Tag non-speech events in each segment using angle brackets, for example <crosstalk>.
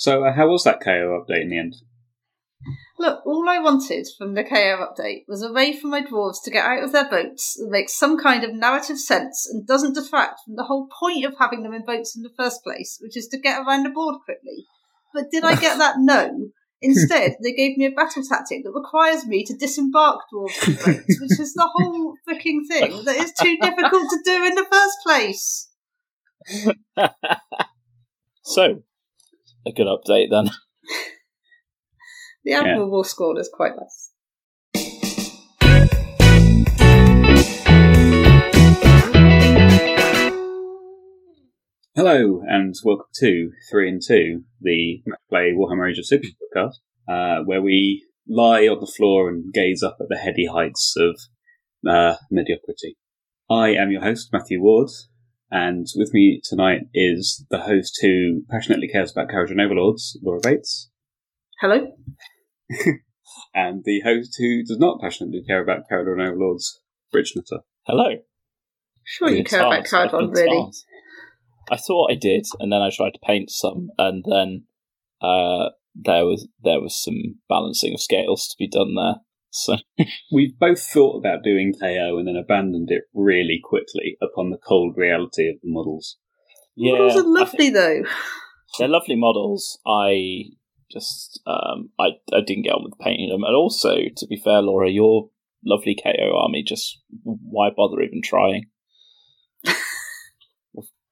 So, uh, how was that KO update in the end? Look, all I wanted from the KO update was a way for my dwarves to get out of their boats that makes some kind of narrative sense and doesn't detract from the whole point of having them in boats in the first place, which is to get around the board quickly. But did I get that? No. <laughs> Instead, they gave me a battle tactic that requires me to disembark dwarves from boats, <laughs> which is the whole freaking thing that is too difficult to do in the first place. <laughs> so, a good update then. <laughs> The Admiral Warscroll is quite nice. Hello, and welcome to 3 and 2, the Match Play Warhammer Age of Sigmar podcast, uh, where we lie on the floor and gaze up at the heady heights of uh, mediocrity. I am your host, Matthew Ward, and with me tonight is the host who passionately cares about Kharadron Overlords, Laura Bates. Hello. <laughs> and the host who does not passionately care about Kharadron Overlords, Rich Nutter. Hello. Sure, you care about Kharadron, really. I thought I did, and then I tried to paint some, and then uh, there was there was some balancing of scales to be done there. So <laughs> we both thought about doing KO and then abandoned it really quickly upon the cold reality of the models. Yeah, models are lovely though. They're lovely models. I just um, I I didn't get on with painting them, and also to be fair, Laura, your lovely KO army just why bother even trying? <laughs>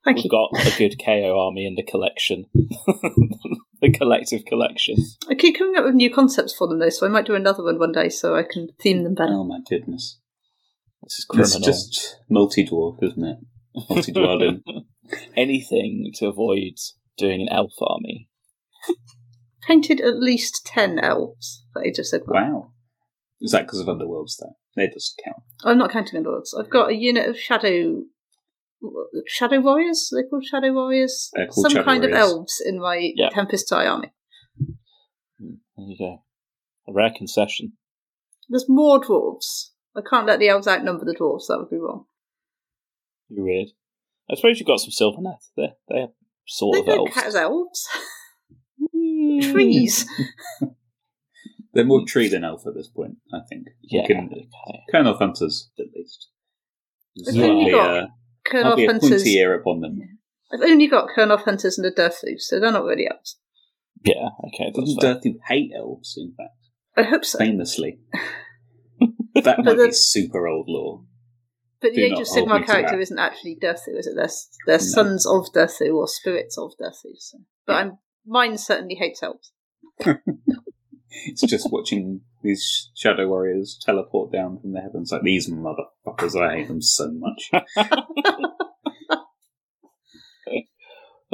Thank We've you. got a good KO army in the collection, <laughs> <laughs> the collective collection. I keep coming up with new concepts for them though, so I might do another one one day so I can theme them better. Oh my goodness, this is criminal. It's just multi dwarf, isn't it? Multi dwarf. <laughs> Anything to avoid doing an elf army. Painted at least ten elves. That I just said. Wow. Is that because of Underworlds though? They just count. I'm not counting Underworlds. I've got a unit of shadow Shadow Warriors? They called Shadow Warriors? Called Some Shadow kind Warriors. of elves in my Yeah. Tempest's Eye army. Hmm, there you go. A rare concession. There's more dwarves. I can't let the elves outnumber the dwarves, that would be wrong. You're weird. I suppose you've got some Sylvaneth. They're, they're sort They of don't elves. as elves. Hmm. <laughs> Trees. <laughs> They're more tree than elf at this point, I think. Yeah. Can- Okay. Kurnoth Hunters, at least. There's I've only hardly got a, Kurnoth hardly a Hunters. pointy ear upon them. I've only got Kurnoth Hunters and a Durthu, so they're not really elves. Yeah, okay, that's Doesn't fair. Durthu hate elves, in fact? I hope so. Famously. <laughs> that might But be super old lore. But the Do Age of hold Sigmar character isn't actually Durthu, is it? They're, they're sons of Durthu or spirits of Durthu. So. But Yeah. I'm mine certainly hates elves. <laughs> It's just watching these shadow warriors teleport down from the heavens like these motherfuckers. I hate them so much. <laughs>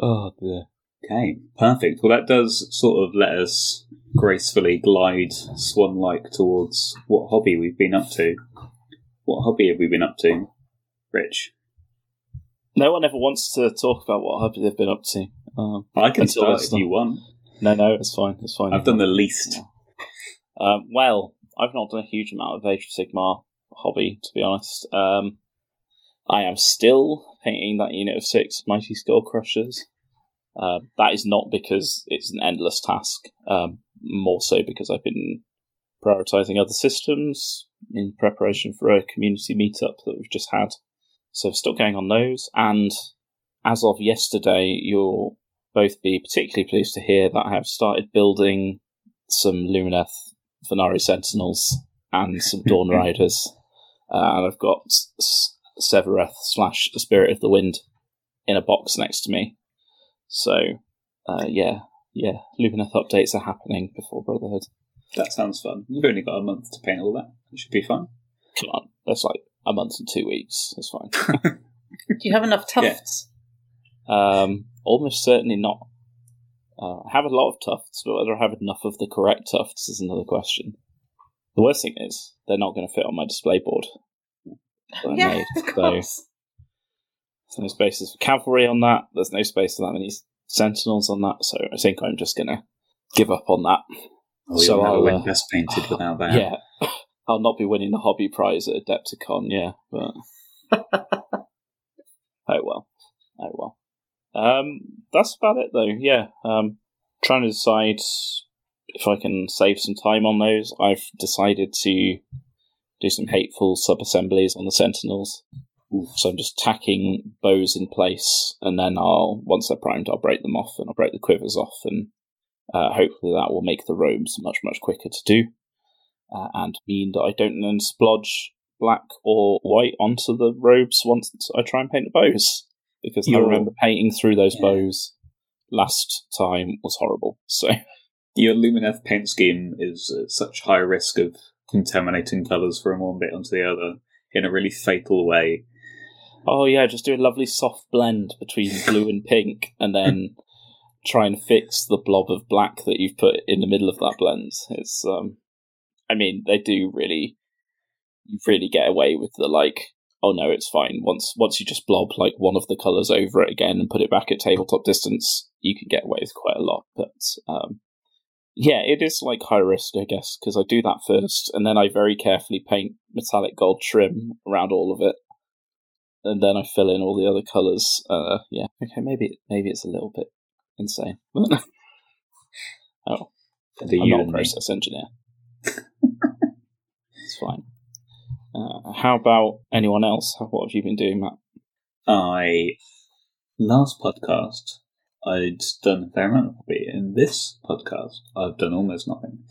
Oh dear. Okay, perfect. Well, that does sort of let us gracefully glide swan like towards what hobby we've been up to. What hobby have we been up to, Rich? No one ever wants to talk about what hobby they've been up to. Um, I can Until start it's if you want. no, no, it's fine. It's fine. I've done the least. Um, well, I've not done a huge amount of Age of Sigmar hobby, to be honest. Um, I am still painting that unit of six Mighty Skull Crushers. Uh, that is not because it's an endless task, um, more so because I've been prioritizing other systems in preparation for a community meetup that we've just had. So, still going on those. And as of yesterday, you'll both be particularly pleased to hear that I have started building some Lumineth Venari Sentinels and some Dawn <laughs> Riders. Uh, and I've got S- Sevireth slash Spirit of the Wind in a box next to me. So, uh, yeah, yeah, Lumineth updates are happening before Brotherhood. That sounds fun. You've only got a month to paint all that. It should be fun. Come on, that's like a month and two weeks. It's fine. <laughs> Do you have enough tufts? Um, almost certainly not. Uh, I have a lot of tufts, but whether I have enough of the correct tufts is another question. The worst thing is, they're not going to fit on my display board. Yeah, made, of so course. There's no spaces for cavalry on that. There's no space for that many sentinels on that. So I think I'm just going to give up on that. Oh, So you'll I'll, win uh, best painted without that. Yeah, <laughs> I'll not be winning the hobby prize at Adepticon. Yeah, but <laughs> oh well, oh well. Um, that's about it though. Yeah. Um, trying to decide if I can save some time on those. I've decided to do some hateful sub assemblies on the Sentinels. So I'm just tacking bows in place, and then I'll once they're primed, I'll break them off and I'll break the quivers off, and uh, hopefully that will make the robes much much quicker to do, uh, and mean that I don't then splodge black or white onto the robes once I try and paint the bows because I You're- remember painting through those Yeah. bows last time was horrible. So <laughs> Your Lumineth paint scheme is at such high risk of contaminating colours from one bit onto the other in a really fatal way. Oh yeah, just do a lovely soft blend between <laughs> blue and pink, and then try and fix the blob of black that you've put in the middle of that blend. It's, um, I mean, they do really, you really get away with the like. Oh no, it's fine. Once once you just blob like one of the colors over it again and put it back at tabletop distance, you can get away with quite a lot. But um, yeah, it is like high risk, I guess, because I do that first, and then I very carefully paint metallic gold trim around all of it and then I fill in all the other colours. Uh, yeah, okay, maybe maybe it's a little bit insane. <laughs> oh, the I'm not a process engineer. <laughs> it's fine. Uh, how about anyone else? What have you been doing, Matt? I last podcast I'd done a fair amount of hobby. In this podcast, I've done almost nothing.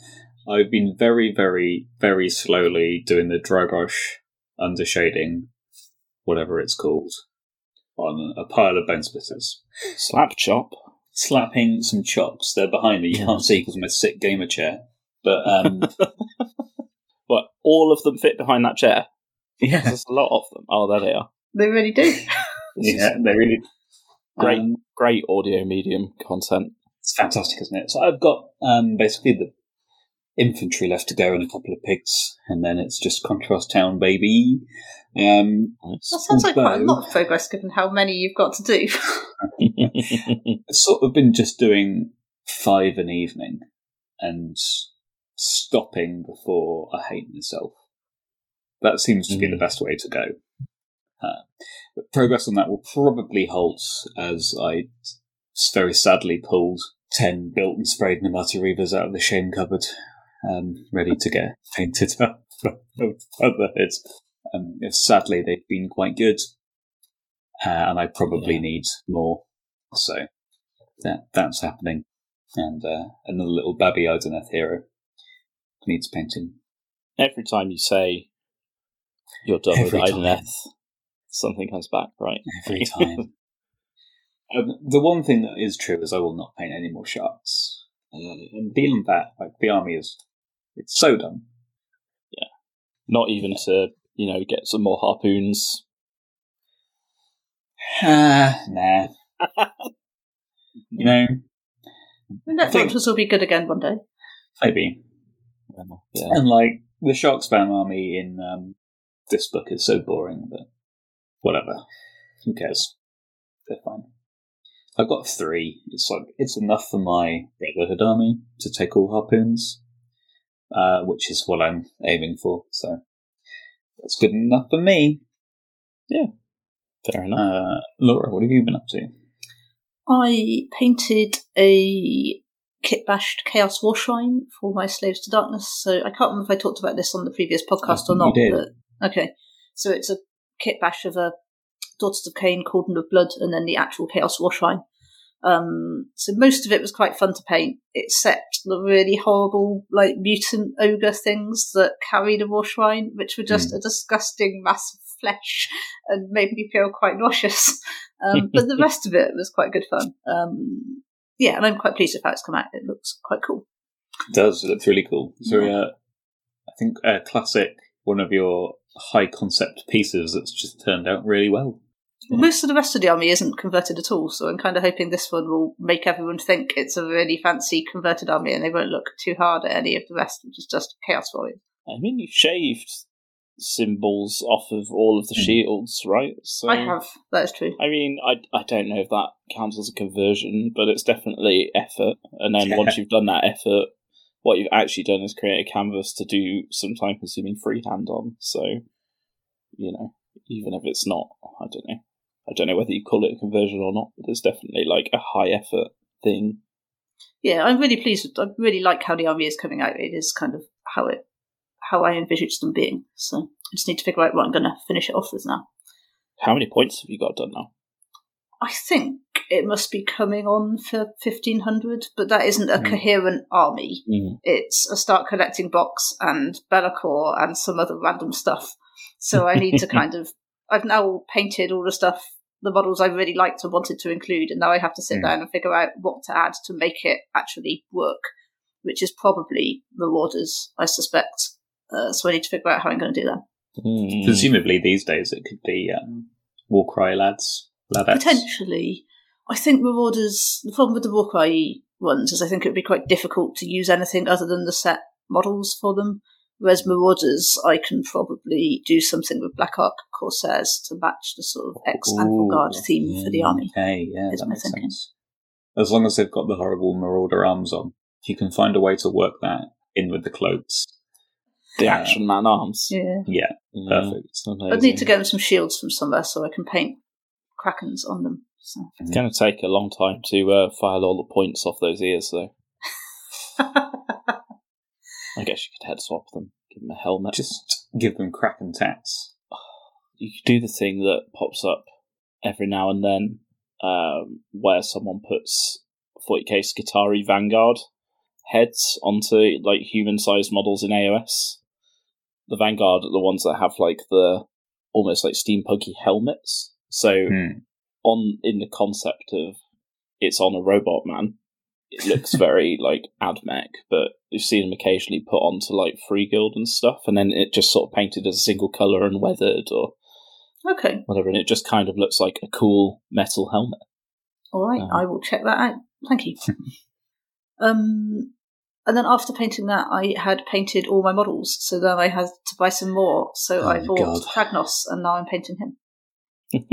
I've been very, very, very slowly doing the dry brush undershading, whatever it's called, on a pile of Bonesplitterz. Slap chop. Slapping some chops. They're behind me. You can't see because I'm a sick gamer chair. But um? <laughs> All of them fit behind that chair. yeah, There's a lot of them. Oh, there they are. They really do. <laughs> Yeah, they really great, Um, great audio medium content. It's fantastic, isn't it? So I've got um, basically the infantry left to go and a couple of pigs, and then it's just contrast town, baby. Um, That sounds like quite a lot of progress given how many you've got to do. <laughs> <laughs> I've sort of been just doing five an evening and stopping before I hate myself. That seems to be the Mm. best way to go. Uh, but progress on that will probably halt as I very sadly pulled 10 built and sprayed Namarti Reavers out of the shame cupboard, um, ready to get painted up for Um, sadly, they've been quite good, uh, and I probably Yeah. need more. So that that's happening. And uh, another little babby Idoneth hero needs painting. Every time you say you're done Every with time. Idoneth, something comes back, right? Every <laughs> time. um, the one thing that is true is I will not paint any more sharks. Uh, and beyond that, like the army is, it's so done. Yeah, not even to, you know, get some more harpoons. Ah, nah. <laughs> you know, Net think- launchers will be good again one day. maybe. Well, Yeah. And like the shark spam army in um, this book is so boring that whatever. Who cares? They're fine. I've got three. It's like it's enough for my Brotherhood army to take all harpoons, uh, which is what I'm aiming for. So that's good enough for me. Yeah, fair enough. Uh, Laura, what have you been up to? I painted a kit bashed Chaos War Shrine for my Slaves to Darkness. So I can't remember if I talked about this on the previous podcast or You not. did. But okay, so it's a kit bash of a Daughters of Khaine, Cauldron of Blood, and then the actual Chaos War Shrine. Um, so most of it was quite fun to paint, except the really horrible, like mutant ogre things that carried a war shrine, which were just a disgusting mass of flesh and made me feel quite nauseous. <laughs> Um, but the <laughs> rest of it was quite good fun. Um, yeah, and I'm quite pleased with how it's come out. It looks quite cool. It does. It looks really cool. So, uh, I think a classic, one of your high concept pieces that's just turned out really well. Yeah. Most of the rest of the army isn't converted at all, so I'm kind of hoping this one will make everyone think it's a really fancy converted army and they won't look too hard at any of the rest, which is just Chaos Warriors. I mean, you shaved symbols off of all of the Hmm. shields, right? So I have, that is true. I mean, I, I don't know if that counts as a conversion, but it's definitely effort. And then once you've done that effort, what you've actually done is create a canvas to do some time consuming freehand on. So, you know, even if it's not, I don't know. I don't know whether you call it a conversion or not, but it's definitely like a high effort thing. Yeah, I'm really pleased. With, I really like how the army is coming out. It is kind of how it how I envisaged them being. So I just need to figure out what I'm going to finish it off with now. How many points have you got done now? I think it must be coming on for 1500, but that isn't a Mm. coherent army. Mm. It's a start collecting box and Be'lakor and some other random stuff. So I need to <laughs> kind of. I've now painted all the stuff, the models I really liked and wanted to include, and now I have to sit Mm. down and figure out what to add to make it actually work, which is probably Marauders, I suspect. Uh, so I need to figure out how I'm going to do that. Mm. Presumably these days it could be um, Warcry lads, ladettes. Potentially. I think Marauders, the problem with the Warcry ones is I think it would be quite difficult to use anything other than the set models for them. Whereas Marauders, I can probably do something with Black Ark Corsairs to match the sort of X and Ooh, Vanguard theme for the army. Okay, yeah, is that my makes thinking. sense. As long as they've got the horrible Marauder arms on, if you can find a way to work that in with the cloaks, the uh, action man arms. Yeah. yeah, Yeah, perfect. I'd need to get them some shields from somewhere so I can paint Krakens on them. So. <laughs> It's <laughs> going to take a long time to uh, file all the points off those ears, though. <laughs> I guess you could head swap them, give them a helmet. Just give them Kraken tats. <sighs> you could do the thing that pops up every now and then, um, where someone puts 40k Skitarii Vanguard heads onto like human-sized models in AOS. The Vanguard are the ones that have like the almost like steampunky helmets. So Hmm. on in the concept of it's on a robot man, it looks <laughs> very like AdMech, but you've seen them occasionally put onto like Free Guild and stuff, and then it just sort of painted as a single color and weathered or okay. whatever, and it just kind of looks like a cool metal helmet. All right, Um, I will check that out. Thank you. <laughs> um, and then after painting that, I had painted all my models, so then I had to buy some more. So Oh I bought God. And now I'm painting him. <laughs>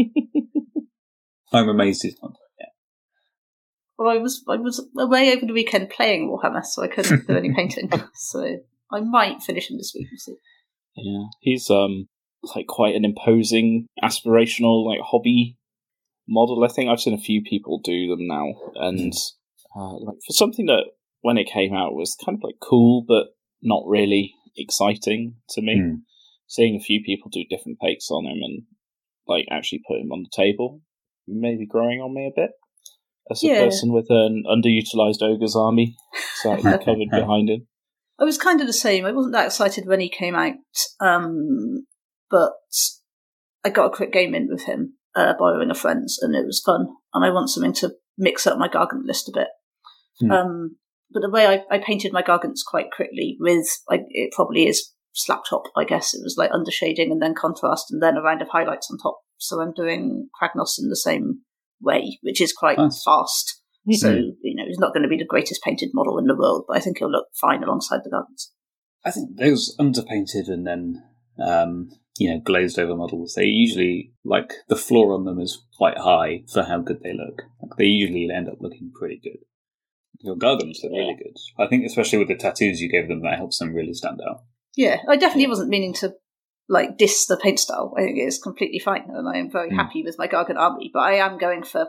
I'm amazed he's not. Well, I was I was away over the weekend playing Warhammer, so I couldn't do any <laughs> painting. So I might finish him this week. We'll see. Yeah, he's um like quite an imposing, aspirational like hobby model. I think I've seen a few people do them now, and uh, like for something that when it came out was kind of like cool, but not really exciting to me. Hmm. Seeing a few people do different takes on him and like actually put him on the table, maybe growing on me a bit. As a Yeah. person with an underutilized ogre's army slightly <laughs> covered behind him. I was kind of the same. I wasn't that excited when he came out, um, but I got a quick game in with him, uh, borrowing a friend's, and it was fun. And I want something to mix up my Gargant list a bit. Hmm. Um, but the way I, I painted my Gargants quite quickly with, I, it probably is slap top, I guess. It was like undershading and then contrast and then a round of highlights on top. So I'm doing Kragnos in the same way, which is quite Nice. fast. So, Mhm. you know, he's not going to be the greatest painted model in the world, but I think he'll look fine alongside the Gargants. I think those underpainted and then um, you know glazed over models. They usually like the floor on them is quite high for how good they look. Like, they usually end up looking pretty good. Your gargants look really good. I think especially with the tattoos you gave them, that helps them really stand out. Yeah, I definitely wasn't meaning to like diss the paint style. I think it is completely fine, and I am very Mm. happy with my Gargant army. But I am going for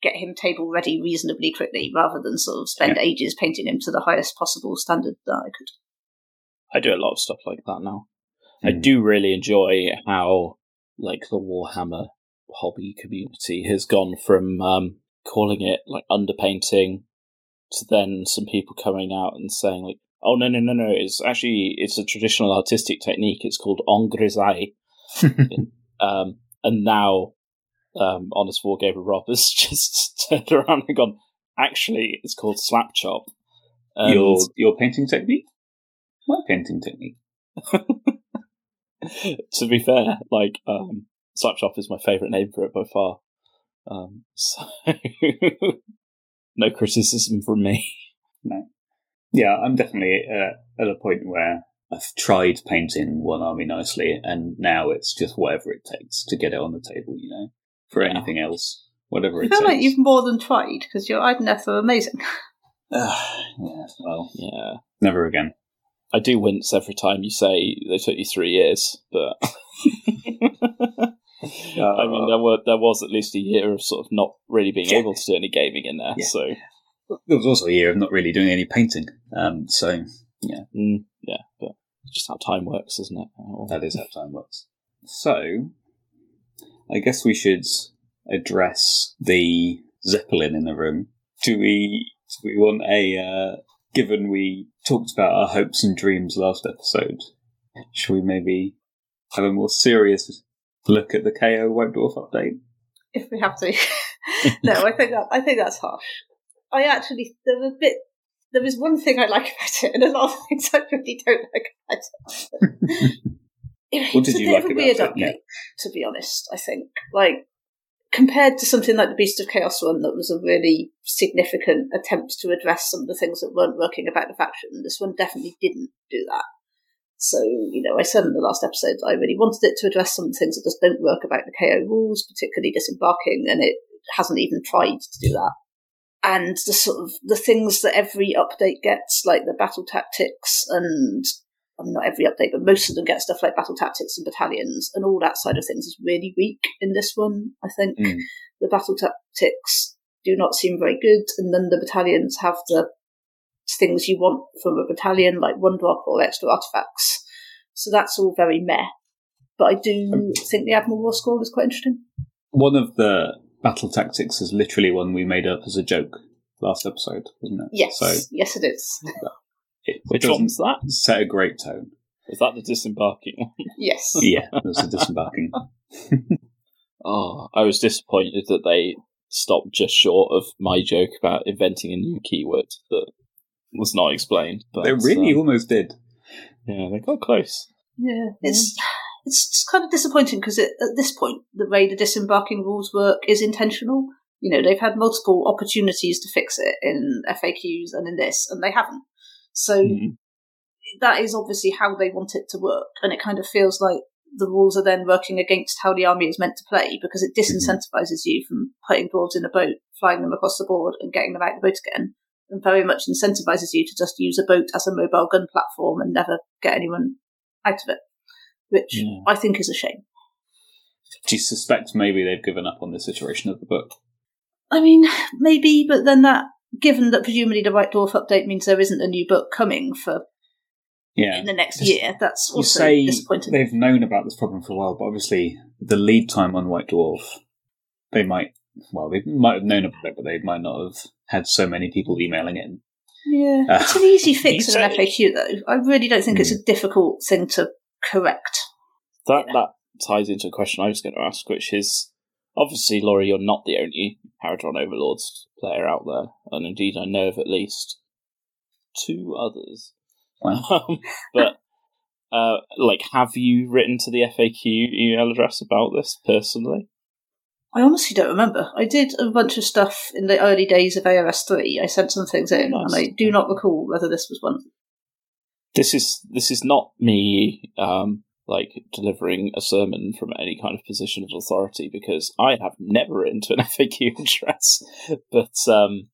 get him table ready reasonably quickly, rather than sort of spend ages painting him to the highest possible standard that I could. I do a lot of stuff like that now. I Mm. do really enjoy how like the Warhammer hobby community has gone from um, calling it like underpainting to then some people coming out and saying like, "Oh no, no, no, no! It's actually it's a traditional artistic technique. It's called en grisaille." <laughs> Um, and now, um, Honest Wargamer Rob has <laughs> just turned around and gone. Actually, it's called slap chop. And your your painting technique? My painting technique. <laughs> to be fair, like um, Slapshop is my favourite name for it by far. Um, so no criticism from me. <laughs> No. Yeah, I'm definitely uh, at a point where I've tried painting one army nicely, and now it's just whatever it takes to get it on the table. You know, for Yeah. anything else, whatever I it feel like you've more than tried because your Idoneth are amazing. Ah, <laughs> <sighs> yeah, well, Yeah, never again. I do wince every time you say they took you three years, but <laughs> I mean there were there was at least a year of sort of not really being Yeah. able to do any gaming in there. Yeah. So There was also a year of not really doing any painting. Um, so, yeah. Mm, yeah, but it's just how time works, isn't it? Or- That is how time works. So, I guess we should address the Zeppelin in the room. Do we? Do we want a? Uh, given we talked about our hopes and dreams last episode, should we maybe have a more serious look at the KO White Dwarf update? if we have to. <laughs> no, I think that I think that's harsh. I actually there was a bit there was one thing I like about it and a lot of <laughs> things I really don't like about it. <laughs> It- What it's did a you bit like of a about weird it? update, Yeah. to be honest, I think. Like compared to something like the Beast of Chaos one that was a really significant attempt to address some of the things that weren't working about the faction, this one definitely didn't do that. So, you know, I said in the last episode I really wanted it to address some things that just don't work about the KO rules, particularly disembarking, and it hasn't even tried to do that. And the sort of the things that every update gets, like the battle tactics and I mean not every update, but most of them get stuff like battle tactics and battalions and all that side of things is really weak in this one, I think. Mm. The battle tactics do not seem very good, and then the battalions have the things you want from a battalion, like one drop or extra artifacts. So that's all very meh. But I do think the Admiral War Scroll is quite interesting. One of the battle tactics is literally one we made up as a joke last episode, wasn't it? Yes, So yes, it is. <laughs> it Which one's that? set a great tone. Is that the disembarking one? <laughs> Yes. Yeah, there's a disembarking. <laughs> Oh, I was disappointed that they stopped just short of my joke about inventing a new keyword that was not explained. But they really um, almost did. yeah, they got close. Yeah, it's it's just kind of disappointing because at this point, the way the disembarking rules work is intentional. You know, they've had multiple opportunities to fix it in FAQs and in this, and they haven't. So Mm. that is obviously how they want it to work, and it kind of feels like the rules are then working against how the army is meant to play because it disincentivizes you from putting dwarves in a boat, flying them across the board, and getting them out of the boat again, and very much incentivizes you to just use a boat as a mobile gun platform and never get anyone out of it, which Yeah. I think is a shame. Do you suspect maybe they've given up on this iteration of the book? I mean, maybe, but then that, given that presumably the White Dwarf update means there isn't a new book coming for Yeah. in the next Just- year, that's You also say disappointing. they've known about this problem for a while, but obviously the lead time on White Dwarf, they might, well, they might have known about it, but they might not have had so many people emailing in. Yeah, Uh, it's an easy <laughs> fix you in an FAQ though. I really don't think Hmm. it's a difficult thing to correct. That Yeah. that ties into a question I was going to ask, which is obviously, Laurie, you're not the only Kharadron Overlords player out there, and indeed, I know of at least two others. Wow. <laughs> Um, but uh, like, have you written to the FAQ email address about this personally? I honestly don't remember. I did a bunch of stuff in the early days of ARS three. I sent some things in, Nice. and I do not recall whether this was one. This is this is not me um, like delivering a sermon from any kind of position of authority because I have never written to an <laughs> FAQ address. But um,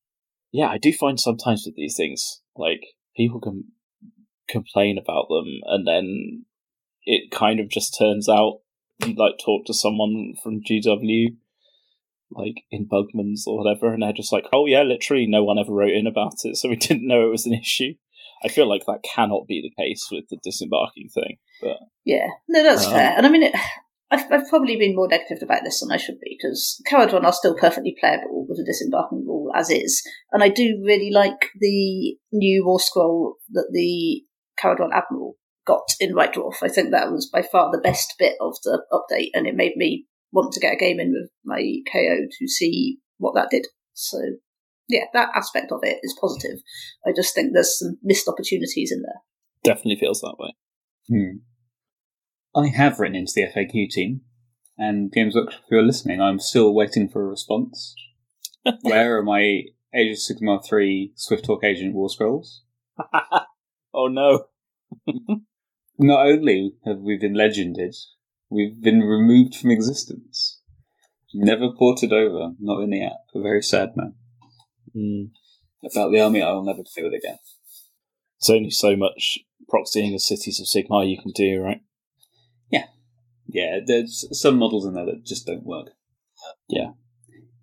yeah, I do find sometimes with these things like people can complain about them and then it kind of just turns out you like talk to someone from GW like in Bugman's or whatever and they're just like, Oh yeah, literally no one ever wrote in about it, so we <laughs> didn't know it was an issue. I feel like that cannot be the case with the disembarking thing. But Yeah, no, that's Um, fair. And I mean, it, I've, I've probably been more negative about this than I should be because Kharadron are still perfectly playable with the disembarking rule as is, and I do really like the new war scroll that the Kharadron Admiral got in White Dwarf. I think that was by far the best bit of the update, and it made me want to get a game in with my KO to see what that did. So. Yeah, that aspect of it is positive. I just think there's some missed opportunities in there. definitely feels that way. Hmm. I have written into the FAQ team, and Games Workshop, if you're listening, I'm still waiting for a response. <laughs> Where are my Age of Sigmar 3 Swifthawk Agent War Scrolls? <laughs> oh no. <laughs> Not only have we been legended, we've been removed from existence. Never ported over, not in the app. A very sad man. Mm. About the army I will never play with again. There's only so much proxying of cities of Sigmar you can do, right? Yeah, Yeah, there's some models in there that just don't work. Yeah.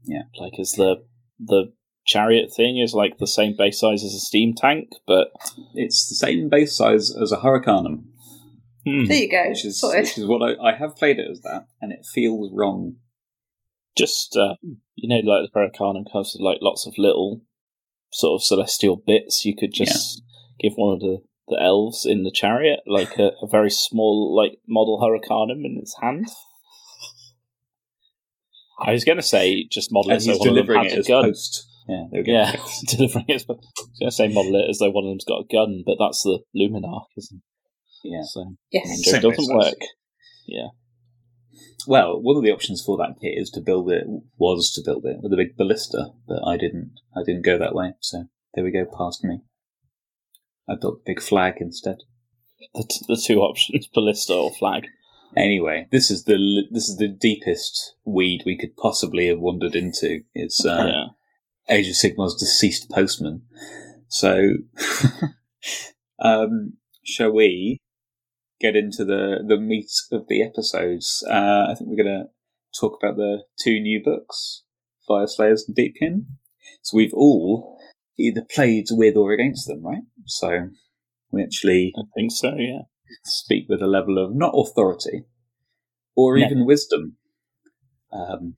Yeah. Like as the the chariot thing is like the same base size as a steam tank, but It's the same base size as a Hurricanum, hmm, There you go. which is, Sorted. which is what I, I have played it as that, and it feels wrong. just uh, you know, like the Hurricanum comes with like lots of little sort of celestial bits. You could just give one of the, the elves in the chariot like a, a very small like model Hurricanum in its hand. I was going to say just model And it so he's one delivering has it a as gun. post. Yeah, there we go. Yeah, <laughs> delivering it. As, I was going to say model it as though one of them's got a gun, but that's the Luminark, isn't it? Yeah. So Yes. so it Same doesn't base size. work. Yeah. Well, one of the options for that kit is to build it was to build it with a big ballista, but I didn't. I didn't go that way. So there we go, past me. I built a big flag instead. The, t- the two options, ballista or flag. Anyway, this is the this is the deepest weed we could possibly have wandered into. It's uh, yeah. Age of Sigmar's deceased postman. So, <laughs> um, shall we get into the the meat of the episodes? Uh, I think we're going to talk about the two new books, Fyreslayers and Deepkin. So we've all either played with or against them, right? So we actually I think so, yeah. speak with a level of not authority or No. even wisdom. Um,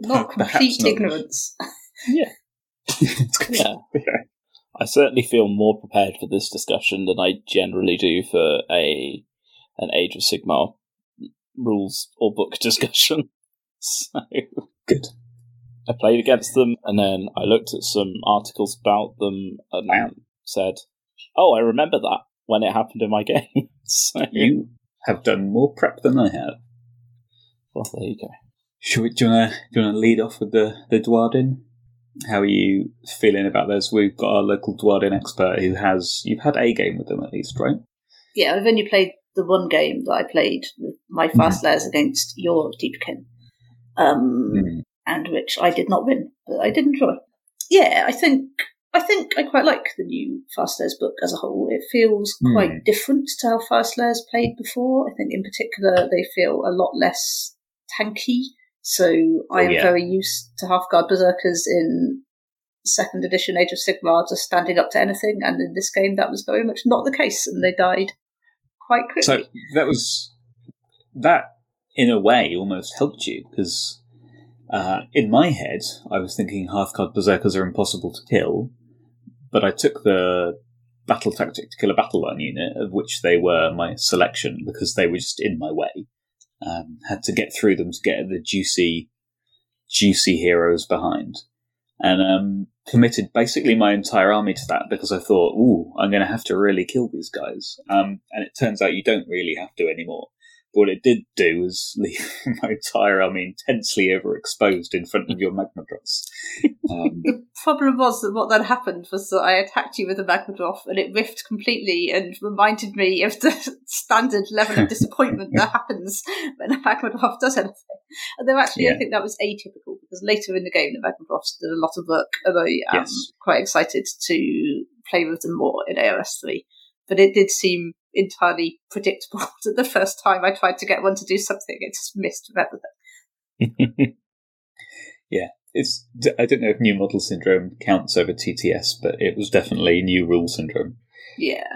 Not <laughs> Perhaps complete not. ignorance. <laughs> it's Yeah. <laughs> I certainly feel more prepared for this discussion than I generally do for a an Age of Sigmar rules or book <laughs> discussion. So Good. I played against them, and then I looked at some articles about them and Wow. said, "Oh, I remember that when it happened in my <laughs> game." so, You have done more prep than I have. well, there you go. Should we, do you want to lead off with the, the Duardin? How are you feeling about this? We've got our local Duardin expert who has. You've had a game with them at least, right? Yeah, I've only played the one game that I played with my Fyreslayers against your Deepkin, um, Mm. and which I did not win, but I did enjoy. Yeah, I think I think I quite like the new Fyreslayers book as a whole. It feels Hmm. quite different to how Fyreslayers played before. I think in particular they feel a lot less tanky. So I Oh, am yeah. very used to Hearthguard berserkers in second edition Age of Sigmar just standing up to anything, and in this game that was very much not the case, and they died quite quickly. So that was that in a way almost helped you because uh, in my head I was thinking Hearthguard berserkers are impossible to kill, but I took the battle tactic to kill a battle line unit of which they were my selection because they were just in my way. Um, had to get through them to get the juicy, juicy heroes behind, and um, committed basically my entire army to that because I thought, "Ooh, I'm going to have to really kill these guys." Um, and it turns out you don't really have to anymore. What it did do was leave <laughs> my entire army intensely overexposed in front of your Magmadroths. Um, <laughs> The problem was that what then happened was that I attacked you with a Magmadroth and it riffed completely and reminded me of the <laughs> standard level of disappointment that happens when a Magmadroth does anything. And though actually Yeah. I think that was atypical because later in the game the Magmadroths did a lot of work and I am Yes. quite excited to play with them more in AOS 3. But it did seem entirely predictable <laughs> that the first time I tried to get one to do something it just missed with everything. <laughs> it's I don't know if new model syndrome counts over TTS, but it was definitely new rule syndrome. Yeah.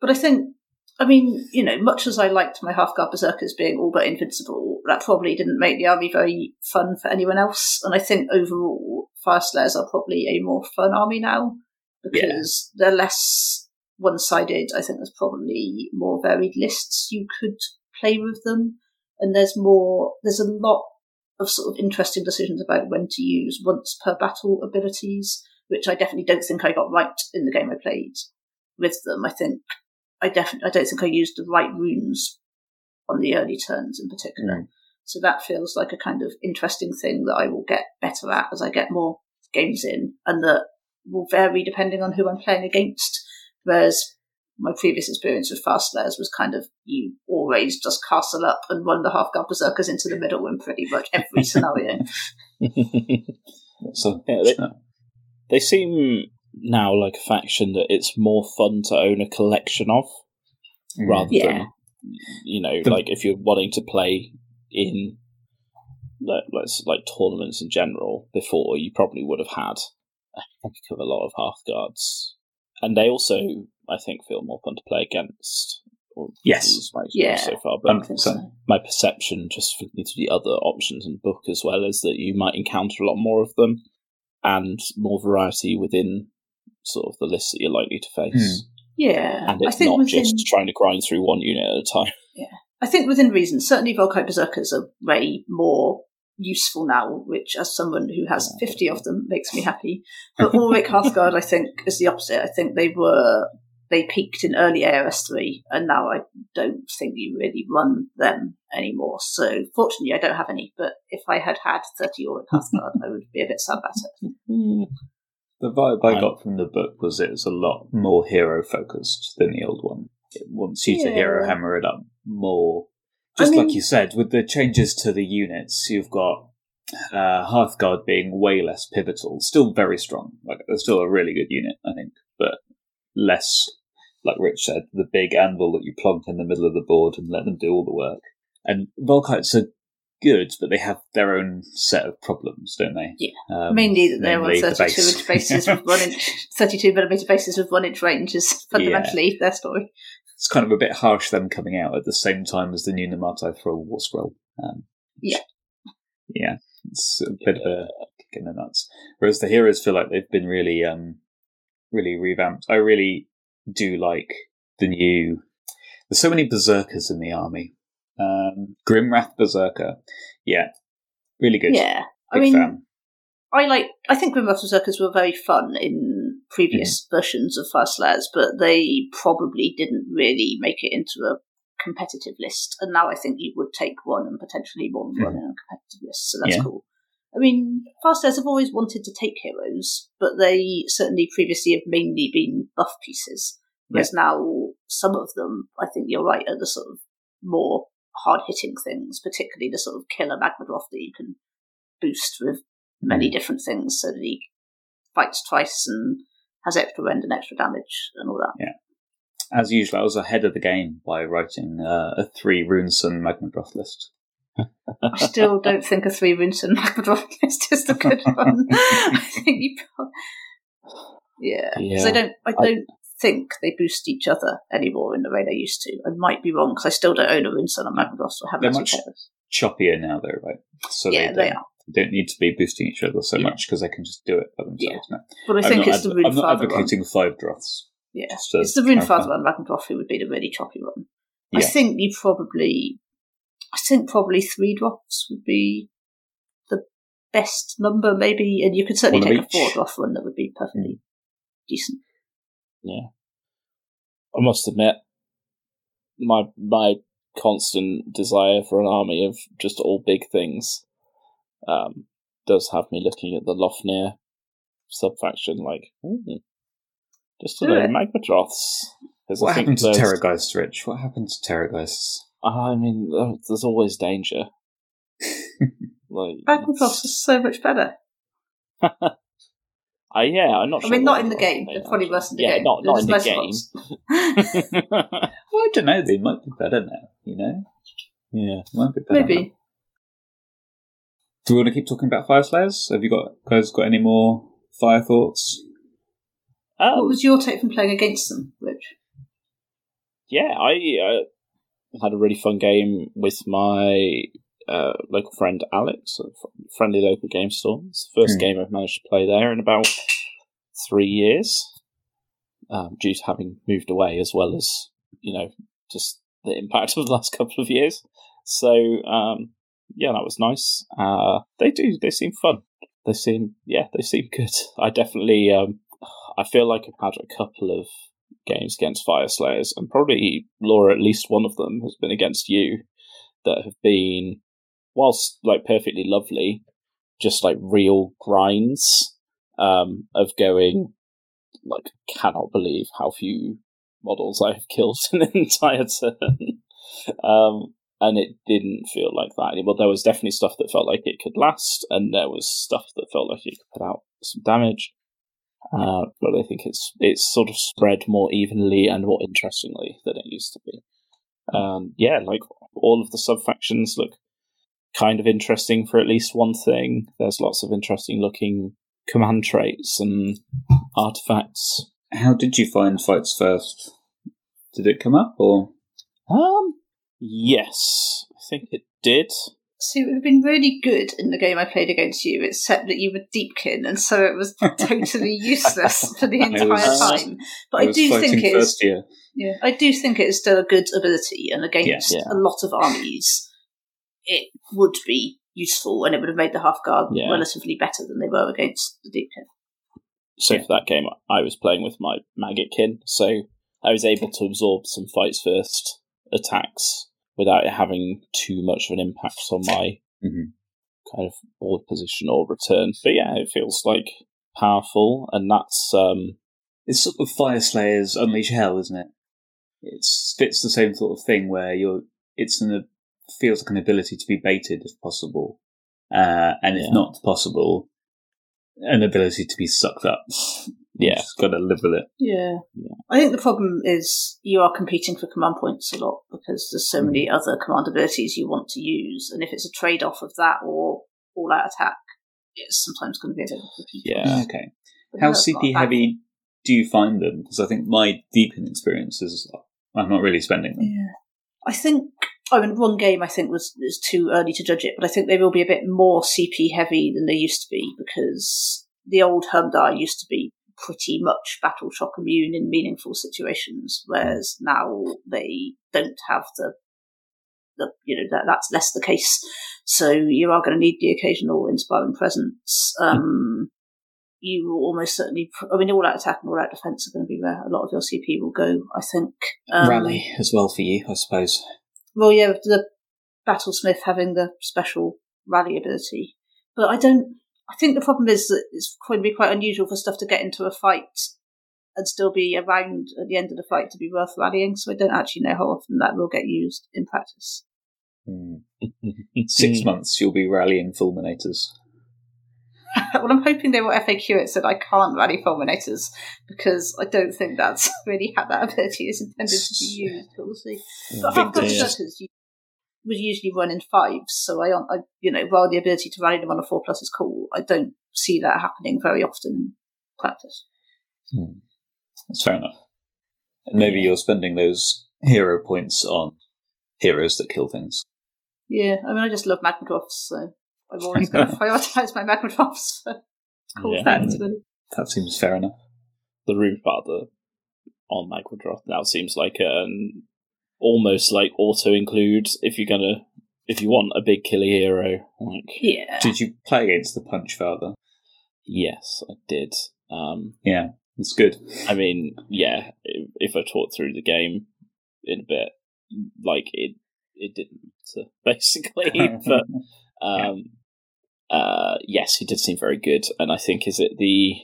But I think, I mean, you know, much as I liked my Hearthguard berserkers being all but invincible, that probably didn't make the army very fun for anyone else. And I think overall, Fyreslayers are probably a more fun army now because they're less one sided. I think there's probably more varied lists you could play with them. And there's more, there's a lot of sort of interesting decisions about when to use once per battle abilities, which I definitely don't think I got right in the game I played with them. I think I definitely I don't think I used the right runes on the early turns in particular. Mm. So that feels like a kind of interesting thing that I will get better at as I get more games in, and that will vary depending on who I'm playing against. Whereas my previous experience with Fyreslayers was kind of you always just castle up and run the Hearthguard berserkers into the middle in pretty much every <laughs> scenario. So Yeah, they- they seem now like a faction that it's more fun to own a collection of mm-hmm. rather Yeah. than you know The- like if you're wanting to play in let's like tournaments in general before, you probably would have had a heck of a lot of Hearthguards, and they also, I think, feel more fun to play against. Yes, yeah, so far, but my perception, just for the other options in book as well, is that you might encounter a lot more of them and more variety within sort of the list that you're likely to face. Mm. Yeah, and it's not within... just trying to grind through one unit at a time. Yeah, I think within reason, certainly Volkite Berserkers are way more useful now, which as someone who has 50 of them makes me happy. But Auric <laughs> Hearthguard, I think, is the opposite. I think they were, they peaked in early AOS3 and now I don't think you really run them anymore. So fortunately I don't have any, but if I had had 30 Auric Hearthguard, I would be a bit sad about it. <laughs> The vibe I got from the book was it was a lot more hero focused than the old one. It wants you yeah. to hero hammer it up more just I mean, like you said, with the changes to the units, you've got uh, Hearthguard being way less pivotal. Still very strong. Like it's still a really good unit, I think, but less, like Rich said, the big anvil that you plonk in the middle of the board and let them do all the work. And Volkites are good, but they have their own set of problems, don't they? Yeah. Um, Mainly that they're on 32 the inch bases <laughs> with one inch, 32 millimeter bases with one inch range is fundamentally yeah. their story it's kind of a bit harsh them coming out at the same time as the new Namarti Thrall War Scroll. Um, yeah. Yeah. It's a bit of a kick in the nuts. Whereas the heroes feel like they've been really, um, really revamped. I really do like the new. There's so many berserkers in the army. Um, Grimwrath Berserker, yeah, really good. Yeah, Big I mean, fan. I like. I think Grimwrath Berserkers were very fun in previous mm. versions of Fyreslayers, but they probably didn't really make it into a competitive list. And now I think you would take one and potentially more than one mm. in a competitive list, so that's yeah. cool. I mean, Fyreslayers have always wanted to take heroes, but they certainly previously have mainly been buff pieces. Whereas yeah. now, some of them, I think you're right, are the sort of more hard hitting things, particularly the sort of killer Magmadroth that you can boost with many mm. different things so that he fights twice and has extra rend and extra damage and all that. Yeah. As usual, I was ahead of the game by writing uh, a three Runeson Magmadroth list. I still <laughs> don't think a three Runeson Magmadroth list is a good <laughs> one. I think you probably... Yeah, because yeah. I don't, I don't I... think they boost each other anymore in the way they used to. I might be wrong because I still don't own a Runeson or Magmadroth or have They're much choppier now, though, right? So yeah, they, they are don't need to be boosting each other so yeah. much because they can just do it by themselves yeah. now. But I think it's ad- the Rune I'm not advocating one. five droths. Yeah, it's the Rune Father one. Ragnarok who would be the really choppy one. Yeah. I think you probably, I think probably three drops would be the best number, maybe, and you could certainly one take a four drop one that would be perfectly mm. decent. Yeah, I must admit, my my constant desire for an army of just all big things um, does have me looking at the Lofnir subfaction like, hmm, just a load of Magmadroths. What happened to Terrorgeists, Rich? What happened to Terrorgeists? I mean, there's always danger. <laughs> like Magmadroths are so much better. <laughs> Uh, yeah, I'm not. I mean, not in the game. They're probably worse in the yeah, game. not, not in the game. <laughs> well, I don't know. They might be better now. You know. Yeah, might be better maybe. Now. Do we want to keep talking about Fyreslayers? Have you got guys got any more fire thoughts? Um, what was your take from playing against them, Rich? Yeah, I uh, had a really fun game with my uh, local friend Alex, a friendly local game store. It's the first mm. game I've managed to play there in about three years, um, due to having moved away, as well as you know just the impact <laughs> of the last couple of years. So um, yeah, that was nice. Uh, they do. They seem fun. They seem yeah. They seem good. <laughs> I definitely. Um, I feel like I've had a couple of games against Fyreslayers, and probably Laura, at least one of them has been against you, that have been, whilst like perfectly lovely, just like real grinds um, of going. Like, cannot believe how few models I have <laughs> killed in an entire turn. <laughs> um, and it didn't feel like that anymore. There was definitely stuff that felt like it could last, and there was stuff that felt like it could put out some damage. Uh, but I think it's it's sort of spread more evenly and more interestingly than it used to be. Um, yeah, like all of the sub factions look kind of interesting for at least one thing. There's lots of interesting looking command traits and artifacts. How did you find fights first? Did it come up or? Um, yes, I think it did. So it would have been really good in the game I played against you, except that you were Deepkin, and so it was <laughs> totally useless for the entire was- time. But I, do think it is. year. Yeah, I do think it is still a good ability, and against Yeah. a lot of armies, it would be useful, and it would have made the Hearthguard Yeah. relatively better than they were against the Deepkin. So for that game, I was playing with my Maggotkin, so I was able to absorb some fights first attacks without it having too much of an impact on my Mhm. kind of board position or return. But yeah, it feels like powerful, and that's um, It's sort of Fyreslayers Unleash Hell, isn't it? It's fits the same sort of thing where you're. It's an feels like an ability to be baited if possible, uh, and if Yeah. not possible, an ability to be sucked up. Yeah. just got to live with it. Yeah. Yeah. I think the problem is you are competing for command points a lot because there's so many mm-hmm. other command abilities you want to use, and if it's a trade off of that or all out attack, it's sometimes going to be a bit of tricky Yeah. Okay. But How CP heavy do you find them? Because I think my Deepkin experience is I'm not really spending them. Yeah. I think. I mean, one game I think was is too early to judge it, but I think they will be a bit more CP heavy than they used to be because the old Hermdar used to be pretty much battle shock immune in meaningful situations, whereas now they don't have the the you know that that's less the case. So you are going to need the occasional inspiring presence. Um, you will almost certainly. I mean, all out attack and all out defense are going to be where a lot of your CP will go. I think. Um, Rally as well for you, I suppose. well, yeah, the Battlesmith having the special rally ability. But I don't. I think the problem is that it's going to be quite unusual for stuff to get into a fight and still be around at the end of the fight to be worth rallying. So I don't actually know how often that will get used in practice. Hmm. <laughs> Six months you'll be rallying fulminators. <laughs> well, I'm hoping they will FAQ it so that I can't rally fulminators because I don't think that's <laughs> really how that ability is intended to be used. But we'll see. But half Vintage. Would usually run in fives, so I, I, you know, while the ability to rally them on a four plus is cool, I don't see that happening very often in practice. Hmm. That's fair enough. And maybe you're spending those hero points on heroes that kill things. Yeah, I mean, I just love Magmadroths, so I'm always going <laughs> to prioritise my <laughs> for cool Yeah. facts, really. That seems fair enough. the Rune Father on Magmadroth now seems like an almost like auto includes if you're gonna if you want a big killer hero. Like Yeah. Did you play against the Punch Father? yes, I did. Um, Yeah, it's good. I mean, yeah, if, if I talk through the game in a bit, like it it didn't matter <laughs> basically, <laughs> but um, uh, yes, he did seem very good, and I think is it the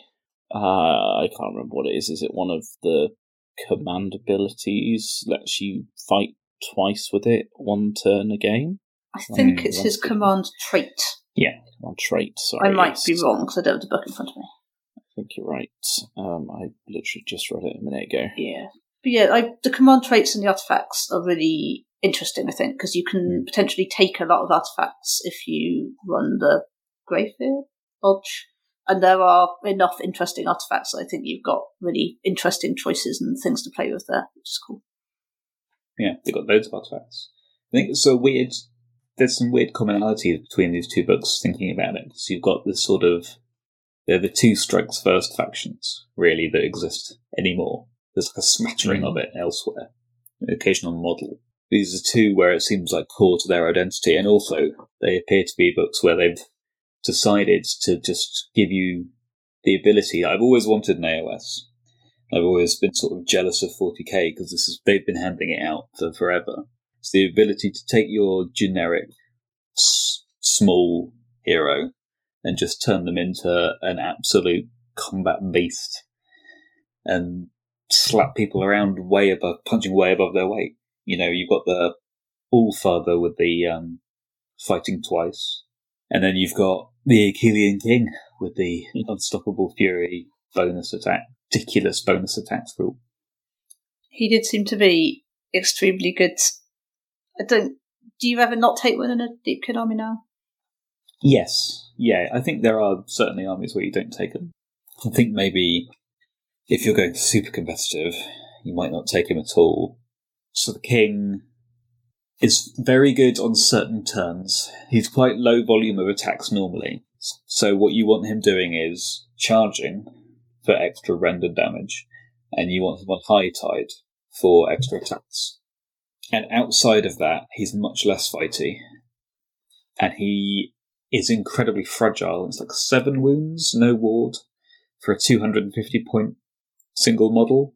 uh, I can't remember what it is. Is it one of the command abilities lets you fight twice with it one turn a game? I think Mm, it's his good. command trait. Yeah, command trait. Sorry, I might yes. be wrong because I don't have the book in front of me. I think you're right. Um, I literally just read it a minute ago. Yeah. But yeah, I, the command traits and the artifacts are really interesting, I think, because you can potentially take a lot of artifacts if you run the Greyfyrd Lodge. And there are enough interesting artifacts that I think you've got really interesting choices and things to play with there, which is cool. Yeah, they've got loads of artifacts. I think it's so weird. There's some weird commonalities between these two books. Thinking about it, so you've got this sort of they're the two strikes first factions really that exist anymore. There's like a smattering of mm. it elsewhere, an occasional model. These are two where it seems like core to their identity, and also they appear to be books where they've decided to just give you the ability. I've always wanted an AOS. I've always been sort of jealous of 40k because this is they've been handing it out for forever. It's the ability to take your generic s- small hero and just turn them into an absolute combat beast and slap people around way above, punching way above their weight. You know, you've got the All Father with the um, fighting twice, and then you've got the Akhelian King with the <laughs> Unstoppable Fury bonus attack, ridiculous bonus attacks rule. He did seem to be extremely good. I don't do you ever not take one in a Deepkin army now? Yes, yeah. I think there are certainly armies where you don't take them. I think maybe if you're going super competitive, you might not take him at all. So the king is very good on certain turns. He's quite low volume of attacks normally. So what you want him doing is charging for extra render damage, and you want him on high tide for extra attacks. And outside of that, he's much less fighty. And he is incredibly fragile. It's like seven wounds, no ward, for a 250 point single model.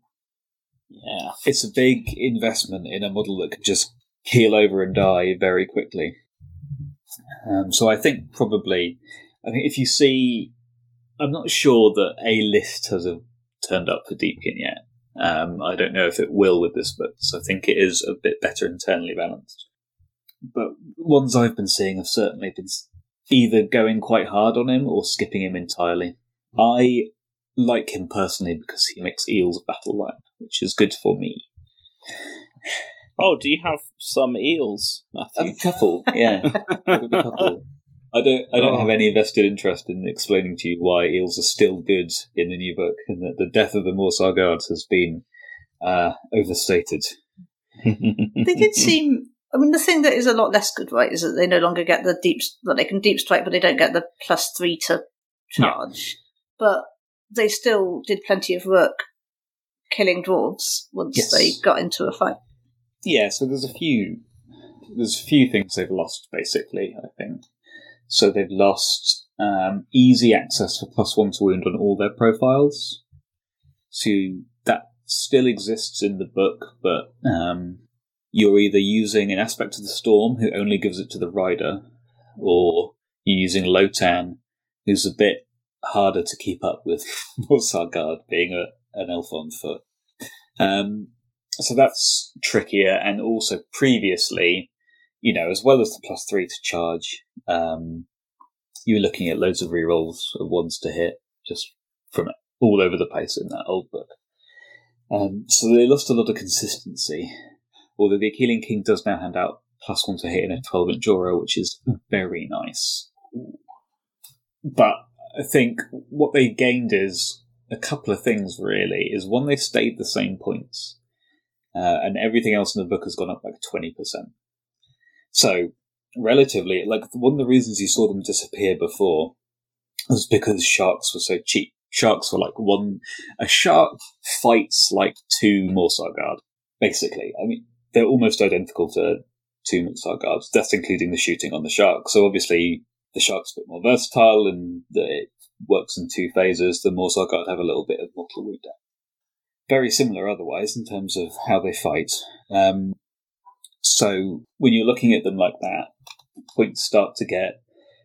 Yeah. It's a big investment in a model that could just keel over and die very quickly. Um, so I think probably, I think if you see, I'm not sure that a list has turned up for Deepkin yet. Um, I don't know if it will with this book, so I think it is a bit better internally balanced. But ones I've been seeing have certainly been either going quite hard on him or skipping him entirely. I like him personally because he makes eels battle line, which is good for me. Oh, do you have some eels, Matthew? <laughs> A couple, yeah. a couple. I don't. I don't Oh. have any vested interest in explaining to you why eels are still good in the new book, and that the death of the Morrsarr Guards has been uh, overstated. <laughs> They did seem. I mean, the thing that is a lot less good, right, is that they no longer get the deep. Well, they can deep strike, but they don't get the plus three to charge. But they still did plenty of work killing dwarves once Yes. they got into a fight. Yeah, so there's a few there's a few things they've lost basically, I think. So they've lost um, easy access for plus one to wound on all their profiles. So that still exists in the book, but um, you're either using an aspect of the storm who only gives it to the rider, or you're using Lotann, who's a bit harder to keep up with <laughs> Morrsarr Guard being a, an elf on foot. Um, so that's trickier, and also previously, you know, as well as the plus three to charge, um, you were looking at loads of rerolls of ones to hit just from all over the place in that old book. Um, so they lost a lot of consistency. Although the Akhelian King does now hand out plus one to hit in a 12 inch aura, which is very nice. But I think what they gained is a couple of things really. Is one, they stayed the same points, uh, and everything else in the book has gone up like 20%. So, relatively, like one of the reasons you saw them disappear before was because sharks were so cheap. Sharks were like one, a shark fights like two Morrsarr Guard, basically. I mean, they're almost identical to two Morrsarr Guards. That's including the shooting on the shark. So obviously, the shark's a bit more versatile and it works in two phases. The Morrsarr Guard have a little bit of mortal wound. Very similar otherwise in terms of how they fight. Um, so when you're looking at them like that, points start to get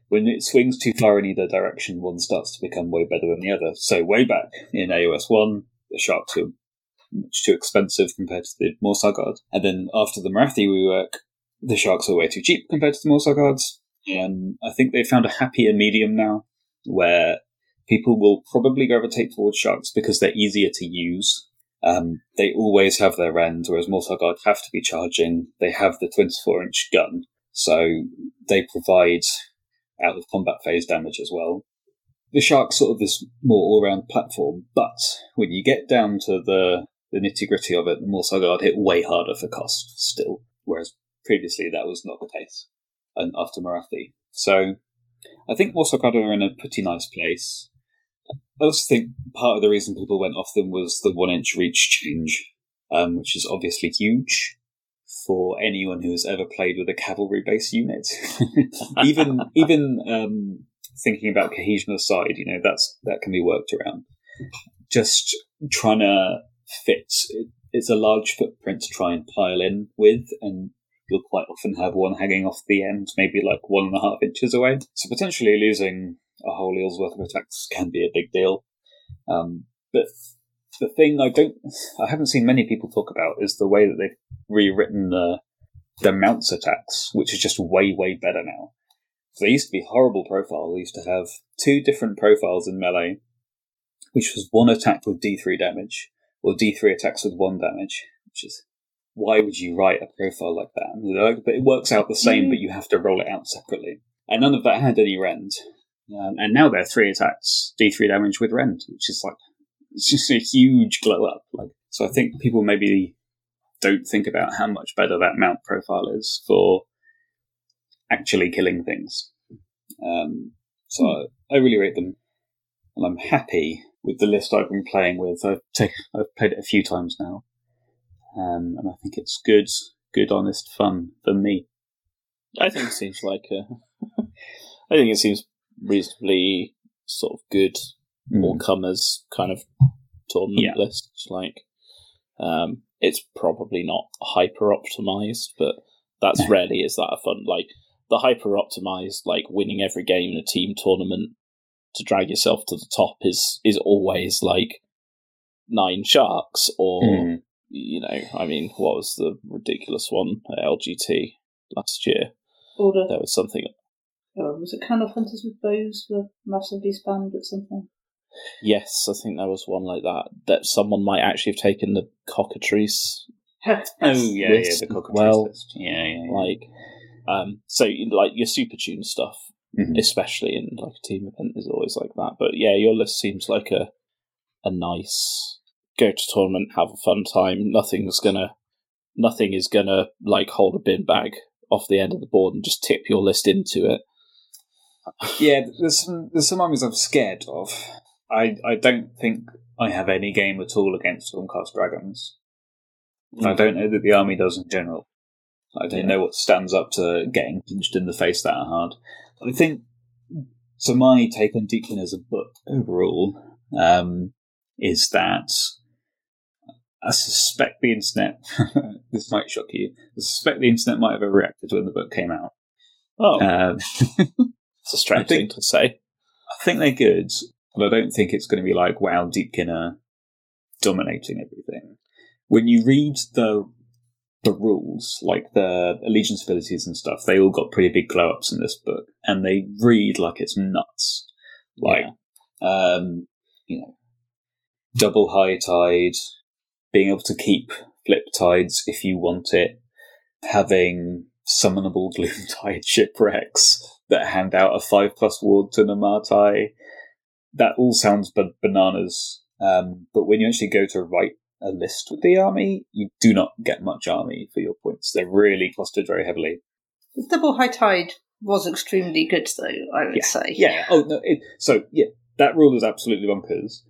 when it swings too far in either direction, one starts to become way better than the other. So way back in AOS one, the sharks were much too expensive compared to the Morrsarr Guard. And then after the Morathi rework, the sharks are way too cheap compared to the Morrsarr Guards. And I think they found a happier medium now where people will probably gravitate towards sharks because they're easier to use. Um, they always have their end, whereas Morrsarr Guard have to be charging. They have the 24 inch gun, so they provide out of combat phase damage as well. The Shark's sort of this more all round platform, but when you get down to the, the nitty gritty of it, the Morrsarr Guard hit way harder for cost still, whereas previously that was not the case and after Morathi. So I think Morrsarr Guard are in a pretty nice place. I also think part of the reason people went off them was the one inch reach change, um, which is obviously huge for anyone who has ever played with a cavalry based unit. <laughs> even <laughs> even um, thinking about cohesion aside, you know that's that can be worked around. Just trying to fit it's a large footprint to try and pile in with, and you'll quite often have one hanging off the end, maybe like one and a half inches away. So potentially losing a whole eel's worth of attacks can be a big deal. Um, but the thing I don't, I haven't seen many people talk about is the way that they've rewritten the the mounts attacks, which is just way way better now. So they used to be horrible profile. They used to have two different profiles in melee, which was one attack with D3 damage, or D3 attacks with one damage, which is why would you write a profile like that? Like, but it works out the same, Mm. but you have to roll it out separately. And none of that had any rend. Um, and now they're three attacks, D3 damage with rend, which is like, <laughs> it's just a huge glow up. Like, so I think people maybe don't think about how much better that mount profile is for actually killing things. Um, so I, I really rate them, and I'm happy with the list I've been playing with. I've taken, I've played it a few times now, um, and I think it's good, good, honest fun for me. I think it seems like a. <laughs> I think it seems reasonably sort of good all comers kind of tournament Yeah. list. Like, um, it's probably not hyper optimized, but that's No. <laughs> rarely is that a fun like the hyper optimized like winning every game in a team tournament to drag yourself to the top is is always like nine sharks or Mm. you know I mean what was the ridiculous one at LGT last year Order. there was something Oh, was it Kurnoth Hunters with bows were massively spammed at something? yes I think there was one like that that someone might actually have taken the cockatrice <laughs> Oh yeah, list yeah, the cockatrice well. list. Yeah, yeah, yeah. like um so like your super tune stuff Mhm. especially in like a team event is always like that but yeah your list seems like a a nice go to tournament have a fun time nothing's gonna nothing is gonna like hold a bin bag off the end of the board and just tip your list into it Yeah, there's some there's some armies I'm scared of. I I don't think I have any game at all against Stormcast Dragons. I don't know that the army does in general. I don't Yeah. know what stands up to getting punched in the face that hard. I think so. My take on Deepkin as a book overall um, is that I suspect the internet. <laughs> this might shock you. I suspect the internet might have overreacted when the book came out. oh Um, <laughs> it's a strange think- thing to say I think they're good, but I don't think it's going to be like wow, Deepkin are dominating everything. When you read the the rules, like the allegiance abilities and stuff, they all got pretty big glow ups in this book, and they read like it's nuts. Like, um, you know, double high tide, being able to keep flip tides if you want it, having summonable <laughs> gloom tide shipwrecks that hand out a five plus ward to Namarti. That all sounds ba- bananas. Um, but when you actually go to write a list with the army, you do not get much army for your points. They're really clustered very heavily. The double high tide was extremely good, though. I would say. Yeah. Oh no. It, so yeah, that rule is absolutely bonkers.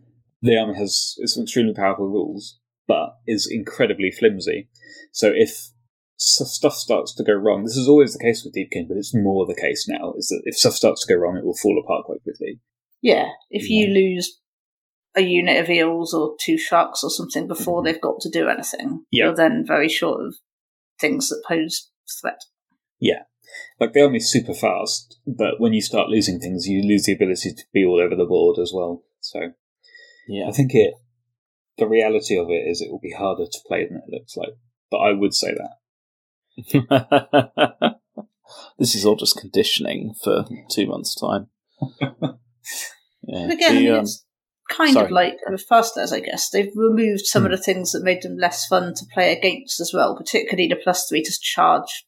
The army has some extremely powerful rules, but is incredibly flimsy. So if stuff starts to go wrong, this is always the case with Deepkin, but it's more the case now. Is that if stuff starts to go wrong, it will fall apart quite quickly. Yeah, if you lose a unit of eels or two sharks or something before Mhm. they've got to do anything, Yeah. you're then very short of things that pose threat. Yeah. Like the army's super fast, but when you start losing things, you lose the ability to be all over the board as well. So yeah I think it. The reality of it is, it will be harder to play than it looks like. But I would say that. <laughs> this is all just conditioning for two months' time. <laughs> Yeah. But again, I mean, um, it's kind sorry. of like with Fasters, I guess. They've removed some Hmm. of the things that made them less fun to play against as well, particularly the plus three to charge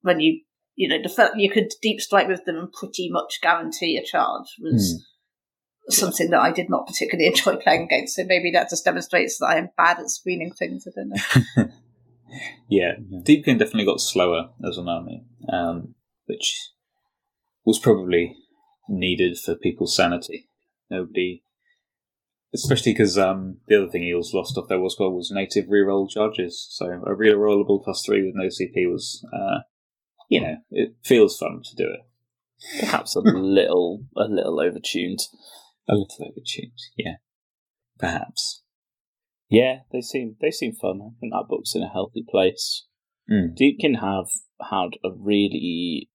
when you, you know, the fact you could deep strike with them and pretty much guarantee a charge was Hmm. something that I did not particularly <laughs> enjoy playing against. So maybe that just demonstrates that I am bad at screening things. I don't know. Yeah, Deepkin definitely got slower as an army, um, which was probably needed for people's sanity. Nobody, especially because um, the other thing Eels lost off their warscroll was native reroll charges. So a rerollable plus three with no CP was, uh, you know, it feels fun to do it. perhaps a <laughs> little a little overtuned. A little overtuned, yeah, perhaps. Yeah, they seem they seem fun. I think that book's in a healthy place. Mm. Deepkin have had a really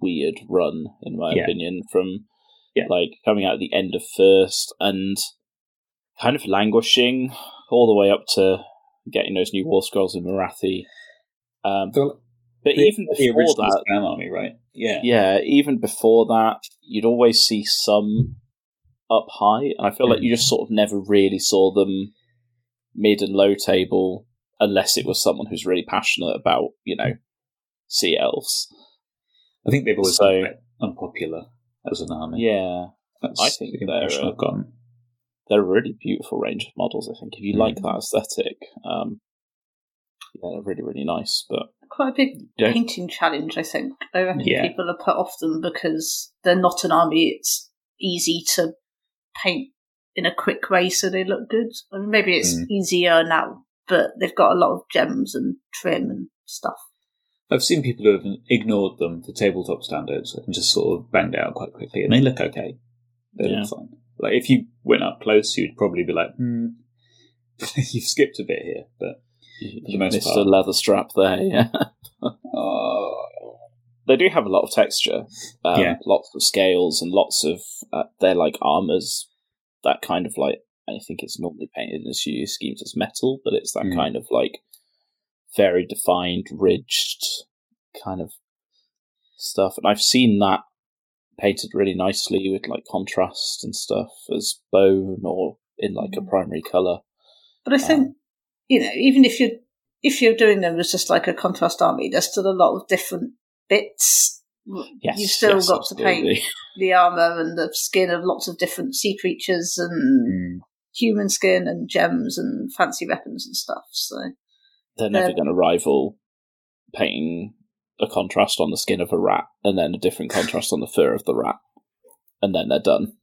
weird run, in my Yeah. opinion, from Yeah. like coming out at the end of first and kind of languishing all the way up to getting those new warscrolls in Morathi. Um, The, but the, even the before original that, spam army, right? Yeah, yeah, even before that, you'd always see some up high, and I feel like Mhm. you just sort of never really saw them mid and low table. unless it was someone who's really passionate about you know sea elves. I think they've always So- been unpopular as an army. Yeah, That's I think the they're, uh, I've gotten. they're a really beautiful range of models. I think if you Mm. like that aesthetic, um, yeah, they're really really nice. But Quite a big Yeah. painting challenge, I think. I reckon Yeah. people are put off them because they're not an army. It's easy to paint in a quick way so they look good. I mean, maybe it's Mm. easier now, but they've got a lot of gems and trim and stuff. I've seen people who have ignored them for tabletop standards and just sort of banged out quite quickly, and they look okay. They Yeah. look fine. Like if you went up close, you'd probably be like, "Hmm, <laughs> you've skipped a bit here." But you, the you most missed part. a leather strap there. Yeah, <laughs> oh, they do have a lot of texture. Um, Yeah. lots of scales and lots of uh, they're like armors. That kind of like I think it's normally painted in studio schemes as metal, but it's that Mm. kind of like very defined, ridged kind of stuff. And I've seen that painted really nicely with like contrast and stuff as bone or in like a primary color. But I think Um, you know, even if you're if you're doing them as just like a contrast army, there's still a lot of different bits. Yes, You've still yes, got to paint the armor and the skin of lots of different sea creatures and hmm. human skin and gems and fancy weapons and stuff. So They're never Um, going to rival painting a contrast on the skin of a rat and then a different contrast on the fur of the rat, and then they're done.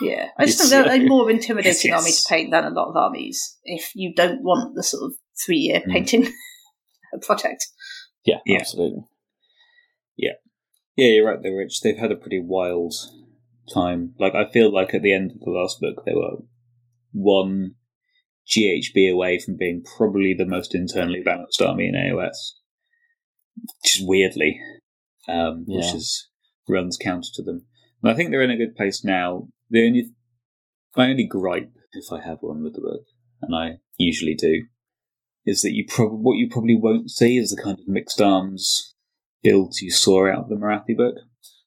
yeah, <laughs> I just It's, think they're a more <laughs> intimidating yes, army to paint than a lot of armies. If you don't want the sort of three year Mm. painting <laughs> project, Yeah, Yeah. absolutely. Yeah, you're right. They're rich. They've had a pretty wild time. Like I feel like at the end of the last book, they were one GHB away from being probably the most internally balanced army in AOS. Just weirdly, um, which is runs counter to them. And I think they're in a good place now. The only my only gripe, if I have one with the book, and I usually do, is that you prob- what you probably won't see is the kind of mixed arms builds you saw out of the Morathi book.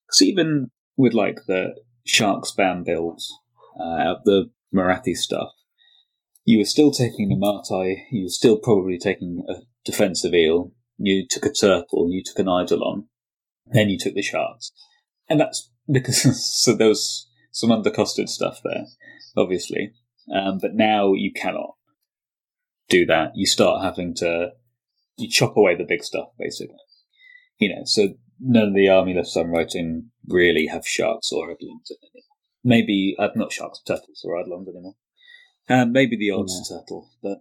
Because even with like the shark spam builds uh, the Morathi stuff, you were still taking the Namarti, you were still probably taking a defensive eel, you took a turtle, you took an eidolon, then you took the sharks. And that's because, <laughs> so there was some undercosted stuff there, obviously. Um, but now you cannot do that. You start having to, you chop away the big stuff, basically. You know, so none of the army lists I'm writing really have sharks or eidolons in it. Maybe, uh, not sharks, turtles or eidolons anymore. Um, maybe the odds turtle, but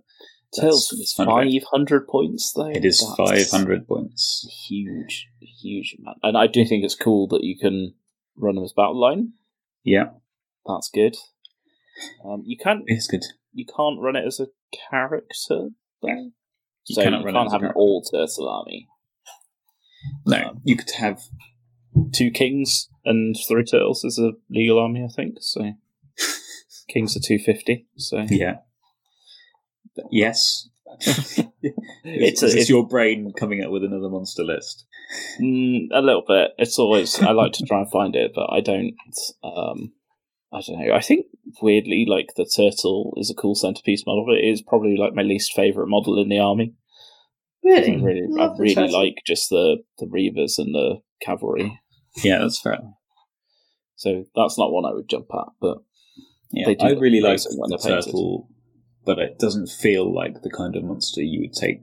Tails That's- that's fun about it. five hundred points though. It is five hundred points. Huge, huge amount. And I do think it's cool that you can run them as battle line. Yeah, That's good. Um, you can't it's good. you can't run it as a character. Though. You so cannot you run can't have an all turtle army. No, Um, you could have Two kings and three turtles is a legal army, I think. So <laughs> kings are two fifty. So Yeah. But yes. <laughs> It's it's a- it's- your brain coming up with another monster list. Mm, a little bit. It's always I like to try and find it, but I don't. Um, I don't know. I think weirdly, like the turtle is a cool centerpiece model, but it is probably like my least favorite model in the army. I really, really, I really like just the the reavers and the cavalry. Yeah, that's fair. So that's not one I would jump at, but Yeah, They do I really like the they're painted. turtle, but it doesn't feel like the kind of monster you would take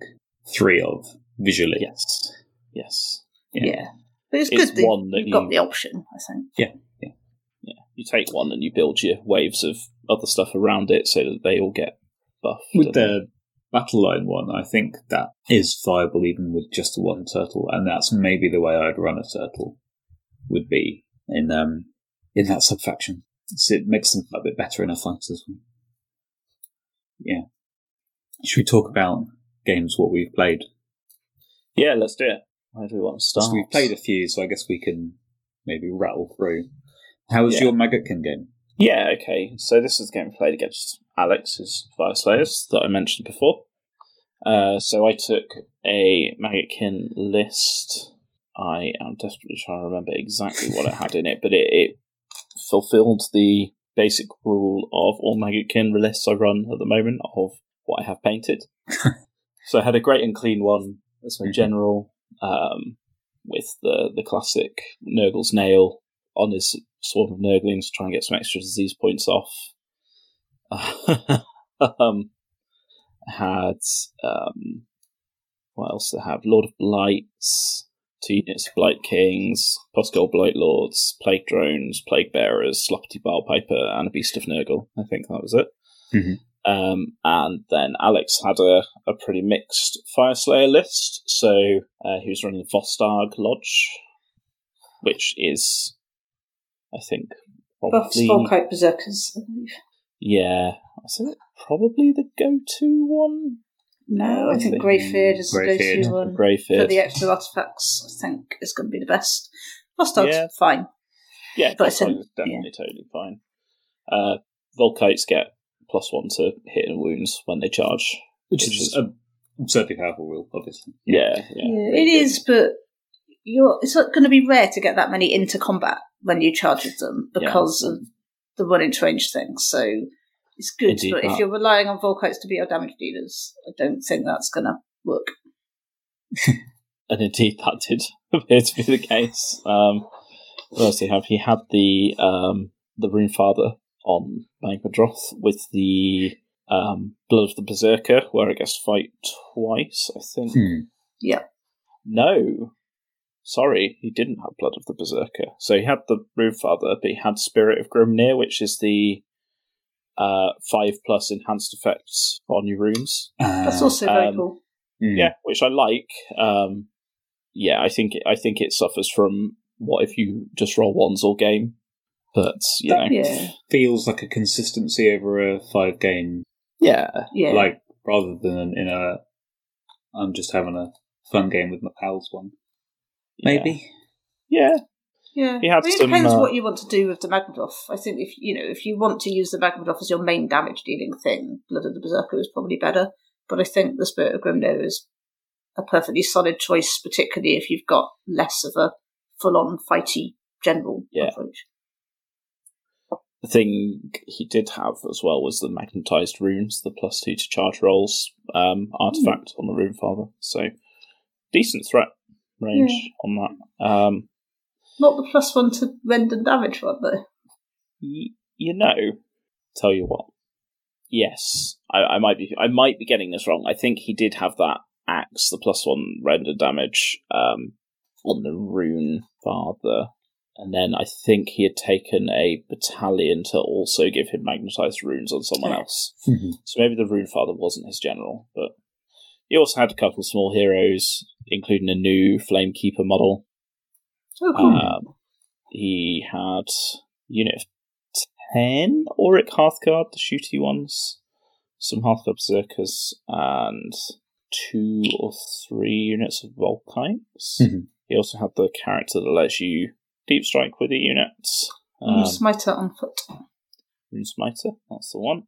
three of visually. yes, yes, yeah. But it's, It's good that one that you've got the option. I think. yeah. You take one and you build your waves of other stuff around it so that they all get buffed. With the battle line one, I think that is viable even with just one turtle, and that's maybe the way I'd run a turtle would be in um in that subfaction. So it makes them a bit better in a fight as well. Yeah. Should we talk about games what we've played? yeah, let's do it. Where do we want to start? So we've played a few, so I guess we can maybe rattle through. How was Yeah. your Maggotkin game? Yeah, okay. So this is a game we played against Alex, Fyreslayers, that I mentioned before. Uh, so I took a Maggotkin list. I am desperately trying to remember exactly what it had in it, but it, it fulfilled the basic rule of all Maggotkin lists I run at the moment of what I have painted. <laughs> So I had a Great Unclean One as my Mhm. general, um, with the the classic Nurgle's nail on his swarm of Nurglings to try and get some extra disease points off. <laughs> um, had um, what else did I have? Lord of Blights, two units of Blight Kings, Pusgoyle Blight Lords, Plague Drones, Plague Bearers, Sloppity Piper, and a Beast of Nurgle. I think that was it. Mhm. Um, and then Alex had a, a pretty mixed Fyreslayer list. So uh, he was running Vostarg Lodge, which is, I think, Buffs, probably Vulkite Berserkers, I believe. Yeah, I think probably the go-to one. No, I think think Greyfyrd is the go-to one. Greyfyrd. For the extra artifacts, I think is going to be the best. Vostarg's Yeah. fine. Yeah, But it's Vulkite in- is definitely totally fine. Uh, Vulkites get plus one to hit and wounds when they charge. Which Which is is- an absurdly powerful rule, obviously. Yeah, yeah. Yeah, it is, but you're it's not going to be rare to get that many into combat when you charge with them Yeah. because of the one inch range thing. So it's good, Indeed, but if you're relying on Vulkites to be our damage dealers, I don't think that's going to work. <laughs> and indeed that did <laughs> appear to be the case. Um, what else do you have? He had the um, the Rune Father on Magmadroth with the um, Blood of the Berserker, where I guess fight twice. I think. Hmm. No, sorry, he didn't have Blood of the Berserker. So he had the Rune Father, but he had Spirit of Grimnir, which is the uh, five plus enhanced effects on your runes. That's also very um, cool. Hmm. Yeah, which I like. Um, yeah, I think I think it suffers from what if you just roll ones all game, but you know, Yeah, Feels like a consistency over a five game, yeah, yeah. like rather than in a. I'm just having a fun game with my pals one. Maybe. yeah, Yeah, He had I mean, it some, depends uh, what you want to do with the Magmadroth. I think if you know if you want to use the Magmadroth as your main damage dealing thing, Blood of the Berserker is probably better. But I think the Spirit of Grimnir is a perfectly solid choice, particularly if you've got less of a full-on fighty general Yeah. approach. The thing he did have as well was the magnetized runes, the plus two to charge rolls um, artifact on the Rune Father. So decent threat range on that. Um, Not the plus one to rend and damage one though. y- you know, tell you what. Yes, I, I might be. I might be getting this wrong. I think he did have that axe, the plus one render damage um, on the Rune Father, and then I think he had taken a battalion to also give him magnetized runes on someone Yeah. else. Mhm. So maybe the Rune Father wasn't his general, but he also had a couple of small heroes, including a new Flamekeeper model. Oh, cool. Um, he had unit of 10 Auric Hearthguard, the shooty ones, some Hearthguard Berserkers, and two or three units of Vulkites. Mhm. He also had the character that lets you deep strike with the units. Um, Smiter on foot. Rune Smiter, that's the one.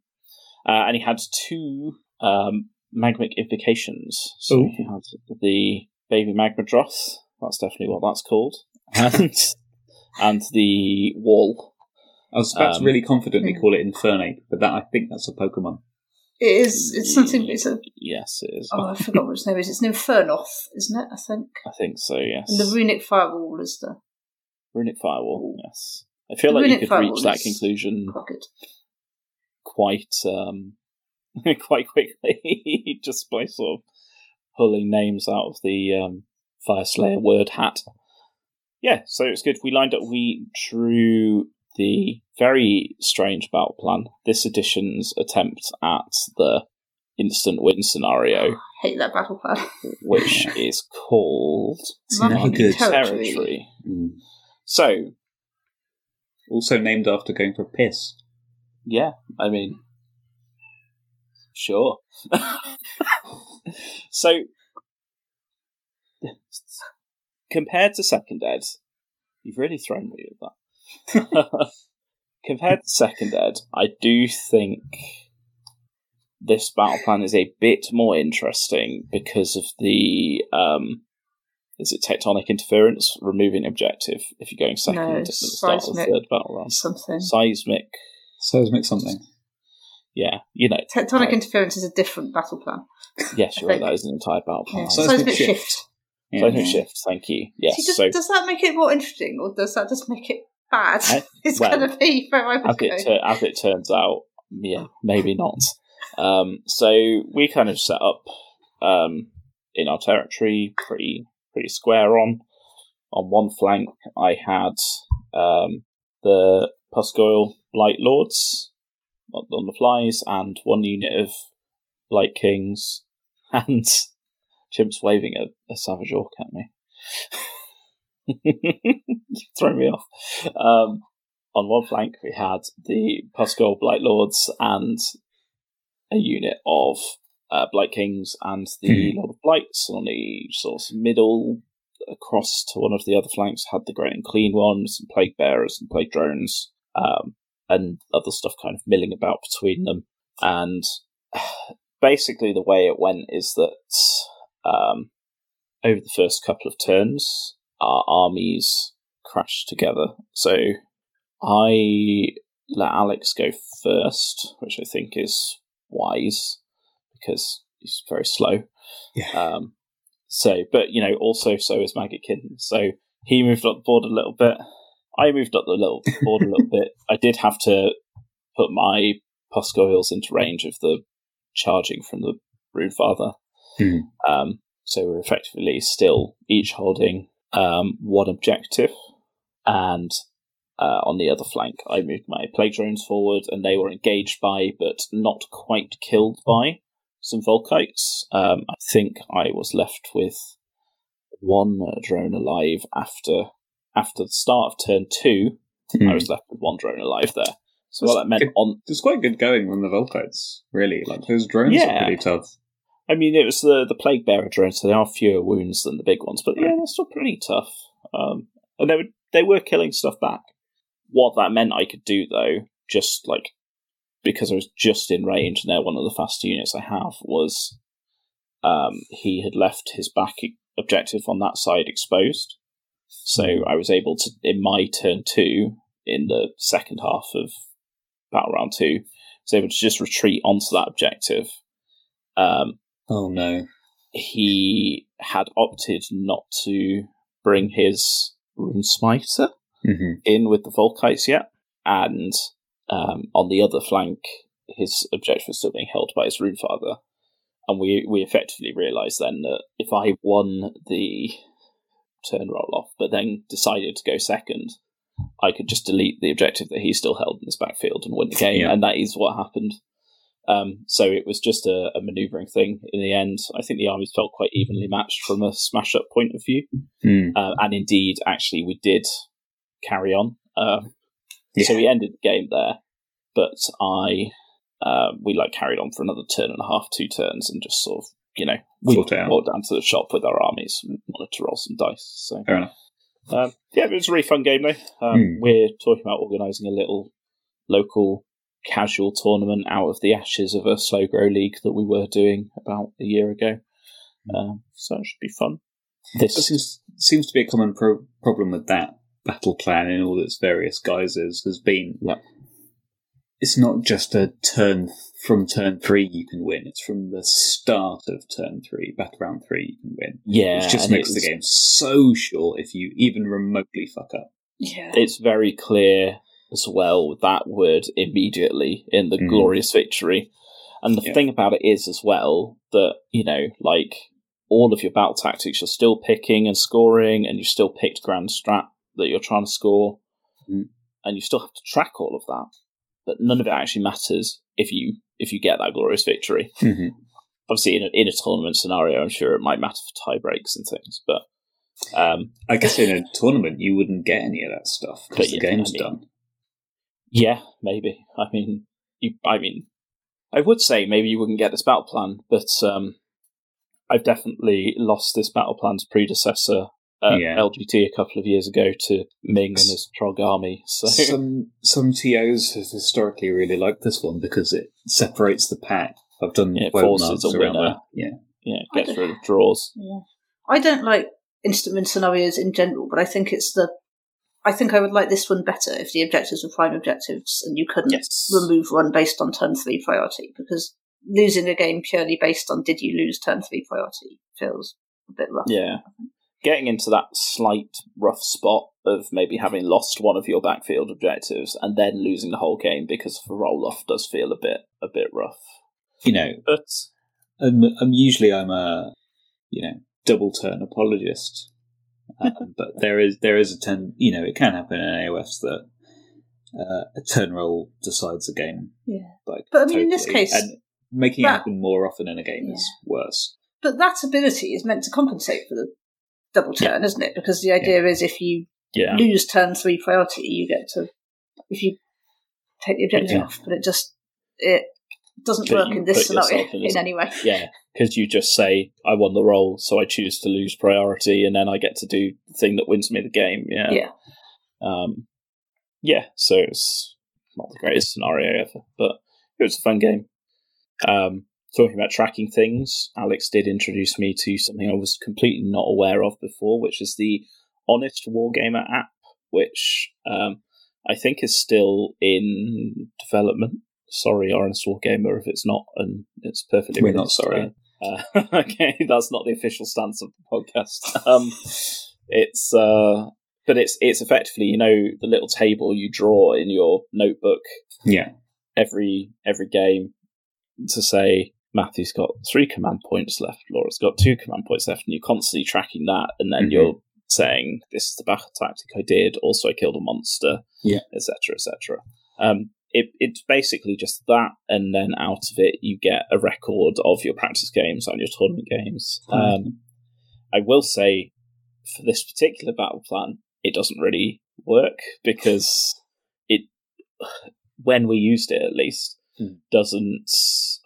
Uh, and he had two um, magmic invocations. So Ooh. he had the baby Magmadroth, that's definitely what that's called, and <laughs> and the wall. I was about Um, to really confidently Hmm. call it Infernate, but that I think that's a Pokemon. It is. It's something. It's a. Yes, it is. Oh, I forgot what its name is. It's Infernoth, isn't it? I think. I think so. Yes. And the runic firewall is the runic firewall. Yes. I feel The like you runic could firewall reach that is- conclusion quite quite um <laughs> quite quickly <laughs> just by sort of pulling names out of the um Fyreslayer word hat. Yeah, so it's good. We lined up we drew the very strange battle plan, this edition's attempt at the instant win scenario, <sighs> Hate that battle plan. <laughs> which is called It's Money never good. territory. Territory. Mm. So, Also named after going for a piss. Yeah, I mean, sure. so, compared to Second Ed, you've really thrown me with that. <laughs> compared to Second Ed, I do think this battle plan is a bit more interesting because of the um, is it tectonic interference removing objective if you're going second No, at the start of the third battle round Something. seismic Seismic something. Yeah, you know, Tectonic Right. interference is a different battle plan. yes, <laughs> you're right. That is an entire battle plan. Yeah. So- Seismic Seismic shift. shift. Seismic Yeah. shift. Thank you. Yes. See, does, so does that make it more interesting, or does that just make it bad? I- <laughs> it's well, going to be where I would as go. it tur- as it turns out, yeah, maybe not. Um, so we kind of set up um, in our territory, pretty pretty square on. On one flank, I had um, the Pusgoyle Blight Lords on the flies, and one unit of Blight Kings, <laughs> and Chimps waving a, a Savage Orc at me. <laughs> You've me off. Um, on one flank, we had the Pusgoyle Blight Lords and a unit of uh, Blight Kings and the Mhm. Lord of Blights. And on the sort of middle, across to one of the other flanks, had the Great Unclean Ones, and Plague Bearers and Plague Drones, um, and other stuff kind of milling about between them. And <sighs> basically, the way it went is that um, over the first couple of turns, our armies crashed together. So I let Alex go first, which I think is wise because he's very slow. Yeah. Um, so, but you know, also so is Maggot Kitten. So he moved up the board a little bit. I moved up the little board a little bit. I did have to put my Pusgoyles into range of the charging from the Brood Father. Hmm. Um, so we're effectively still each holding um, one objective, and uh, on the other flank, I moved my plague drones forward, and they were engaged by, but not quite killed by, some Vulkites. Um, I think I was left with one drone alive after after the start of turn two. Hmm. I was left with one drone alive there. So what that meant good. on It's quite good going on the Vulkites, really. Like those drones Yeah. are pretty tough. I mean, it was the the plague bearer drones, so there are fewer wounds than the big ones, but yeah, they're still pretty tough. Um, and they were they were killing stuff back. What that meant I could do though, just like because I was just in range, and they're one of the faster units I have, was um, he had left his back objective on that side exposed, so I was able to in my turn two in the second half of battle round two, was able to just retreat onto that objective. Um, Oh no. he had opted not to bring his rune smiter hmm in with the Vulkites yet, and um, on the other flank, his objective was still being held by his rune father. And we we effectively realised then that if I won the turn roll off, but then decided to go second, I could just delete the objective that he still held in his backfield and win the game, Yeah. and that is what happened. Um, so it was just a, a manoeuvring thing in the end. I think the armies felt quite evenly matched from a smash up point of view. Mm. Uh, and indeed, actually, we did carry on. Um, Yeah. So we ended the game there, but I uh, we like carried on for another turn and a half, two turns, and just sort of you know we Fought it out. walked down to the shop with our armies, and wanted to roll some dice. So Fair enough. um, yeah, it was a really fun game though. Um, Hmm. We're talking about organising a little local casual tournament out of the ashes of a slow grow league that we were doing about a year ago. Um, so it should be fun. This seems, seems to be a common pro- problem with that battle plan in all its various guises has been Yeah. it's not just a turn from turn three you can win, it's from the start of turn three, battle round three you can win. yeah, Which just and makes the game so short if you even remotely fuck up. Yeah. it's very clear as well with that word immediately in the Mhm. glorious victory. And the Yeah. thing about it is as well that, you know, like all of your battle tactics you're still picking and scoring and you still picked grand strat that you're trying to score Mhm. and you still have to track all of that. But none of it actually matters if you if you get that glorious victory. Mm-hmm. Obviously in a, in a tournament scenario I'm sure it might matter for tie breaks and things, but um, I guess in a tournament you wouldn't get any of that stuff because the yeah, game's I mean- done. Yeah, maybe. I mean, you. I mean, I would say maybe you wouldn't get this battle plan, but um, I've definitely lost this battle plan's predecessor, uh, Yeah. LGT, a couple of years ago to Ming and his Trog army. So Some some TOs have historically really liked this one because it separates the pack. I've done Yeah, it webinars forces a around winner. that. Yeah. yeah, it gets rid of draws. Yeah. I don't like instant win scenarios in general, but I think it's the I think I would like this one better if the objectives were prime objectives and you couldn't Yes. remove one based on turn three priority because losing a game purely based on did you lose turn three priority feels a bit rough. Yeah. Getting into that slight rough spot of maybe having lost one of your backfield objectives and then losing the whole game because of a roll off does feel a bit a bit rough. You know, But I'm, I'm usually I'm a you know double turn apologist, um, <laughs> but there is there is a ten you know it can happen in AOS that uh, a turn roll decides a game. Yeah. Like, But, I mean, in this case, and making it happen more often in a game is worse. But that ability is meant to compensate for the double turn, isn't it? Because the idea is if you yeah. lose turn three priority, you get to if you take the objective Yeah. off. But it just it doesn't But work in this scenario in <laughs> in, any way. Yeah, because you just say, I won the roll, so I choose to lose priority, and then I get to do the thing that wins me the game. Yeah. Yeah. Um, yeah, so it's not the greatest scenario ever, but it was a fun game. Um, talking about tracking things, Alex did introduce me to something I was completely not aware of before, which is the Honest Wargamer app, which um, I think is still in development. Sorry, Honest Wargamer, if it's not, and it's perfectly. We're not sorry. <laughs> Uh, okay, that's not the official stance of the podcast. Um, it's uh, but it's it's effectively you know the little table you draw in your notebook Yeah, every every game to say Matthew's got three command points left, Laura's got two command points left, and you're constantly tracking that, and then Mhm. you're saying this is the battle tactic I did. Also, I killed a monster, Yeah. etc., etc. Um, it, it's basically just that, and then out of it you get a record of your practice games and your tournament games. Um, I will say for this particular battle plan, it doesn't really work because it, <sighs> when we used it at least. Doesn't.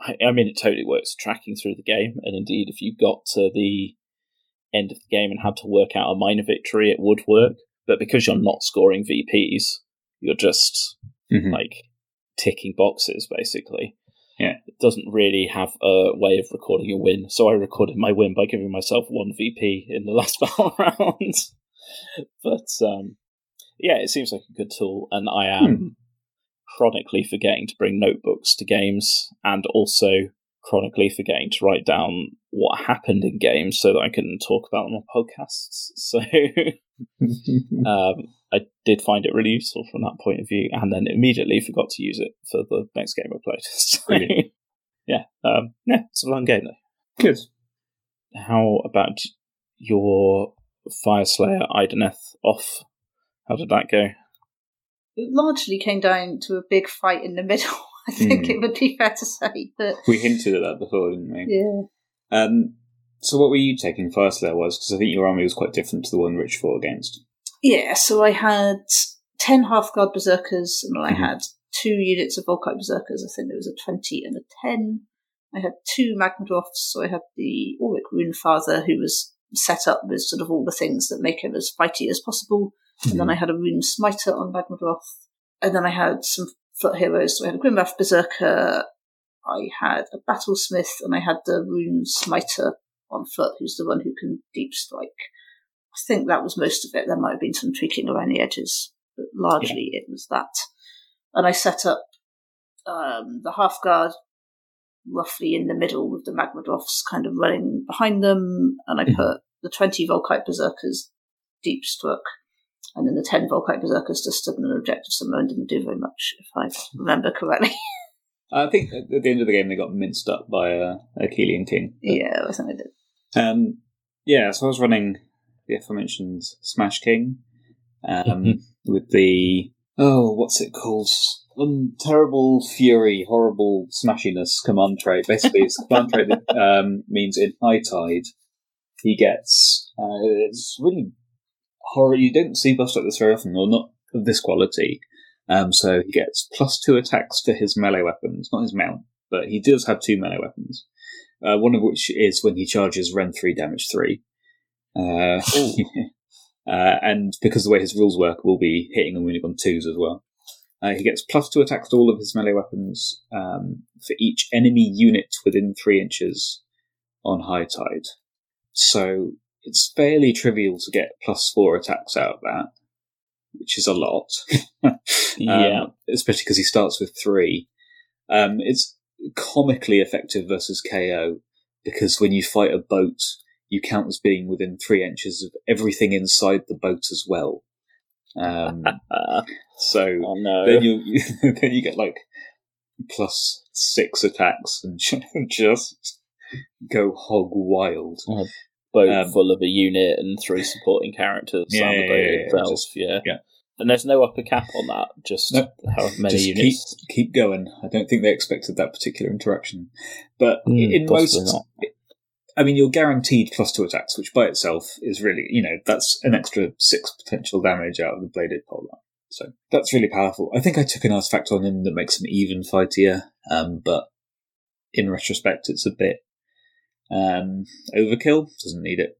I, mean, it totally works tracking through the game, and indeed, if you got to the end of the game and had to work out a minor victory, it would work. But because you're not scoring VPs, you're just Mhm. like ticking boxes basically. Yeah. It doesn't really have a way of recording a win. So I recorded my win by giving myself one VP in the <laughs> last battle round. but um, yeah, it seems like a good tool, and I am chronically forgetting to bring notebooks to games, and also chronically forgetting to write down what happened in games so that I can talk about them on podcasts. <laughs> So <laughs> um, I did find it really useful from that point of view, and then immediately forgot to use it for the next game I played. <laughs> So, yeah, um, yeah, it's a long game though. Good. How about your Fire Slayer Idoneth off? How did that go? It largely came down to a big fight in the middle. <laughs> I think Hmm. it would be fair to say that. We hinted at that before, didn't we? Yeah. Um, so what were you taking first there was? Because I think your army was quite different to the one Rich fought against. Yeah, so I had 10 Hearthguard berserkers, and I Mhm. had two units of Vulkite berserkers. I think there was a 20 and a 10. I had two Magmadroths, so I had the Auric Runefather, who was set up with sort of all the things that make him as fighty as possible. And then I had a Runesmiter on Magmadroth. And then I had some foot heroes. So I had a Grimwrath Berserker, I had a Battlesmith, and I had the Runesmiter on foot, who's the one who can deep strike. I think that was most of it. There might have been some tweaking around the edges, but largely it was that. And I set up um, the Hearthguard roughly in the middle with the Magmadroths kind of running behind them, and I Mhm. put the 20 Vulkite Berserkers deep struck, and then the 10 Vulkite Berserkers just stood in an objective somewhere and didn't do very much, if I remember correctly. <laughs> I think at the end of the game they got minced up by a, a Keelian king. But, yeah, I think I did. Um, yeah, so I was running the aforementioned Smash King um, <laughs> with the oh, what's it called? Um, terrible fury, horrible smashiness command trait. Basically, it's command trait that <laughs> um, means in high tide he gets uh, it's really horror. You don't see buffs like this very often, or not of this quality. Um, so he gets plus two attacks to his melee weapons, not his mount, but he does have two melee weapons. Uh, one of which is when he charges Rend 3 damage 3. Uh, <laughs> uh, and because the way his rules work, we'll be hitting and wounding on twos as well. Uh, he gets plus two attacks to all of his melee weapons um, for each enemy unit within three inches on high tide. So it's fairly trivial to get plus four attacks out of that. which is a lot. <laughs> yeah. Um, especially because he starts with three. Um, it's comically effective versus KO because when you fight a boat, you count as being within three inches of everything inside the boat as well. Um, <laughs> so oh no. then you <laughs> then you get like plus six attacks and just go hog wild. Boat um, full of a unit and three supporting characters Yeah, on the yeah, boat yeah, itself. just- yeah. yeah. And there's no upper cap on that. Just how many Just units. keep going. I don't think they expected that particular interaction, but Hmm, in most, not. I mean, you're guaranteed plus two attacks, which by itself is really, you know, that's an extra six potential damage out of the bladed polearm. So that's really powerful. I think I took an artifact on him that makes him even fightier, um, but in retrospect, it's a bit um, overkill. Doesn't need it,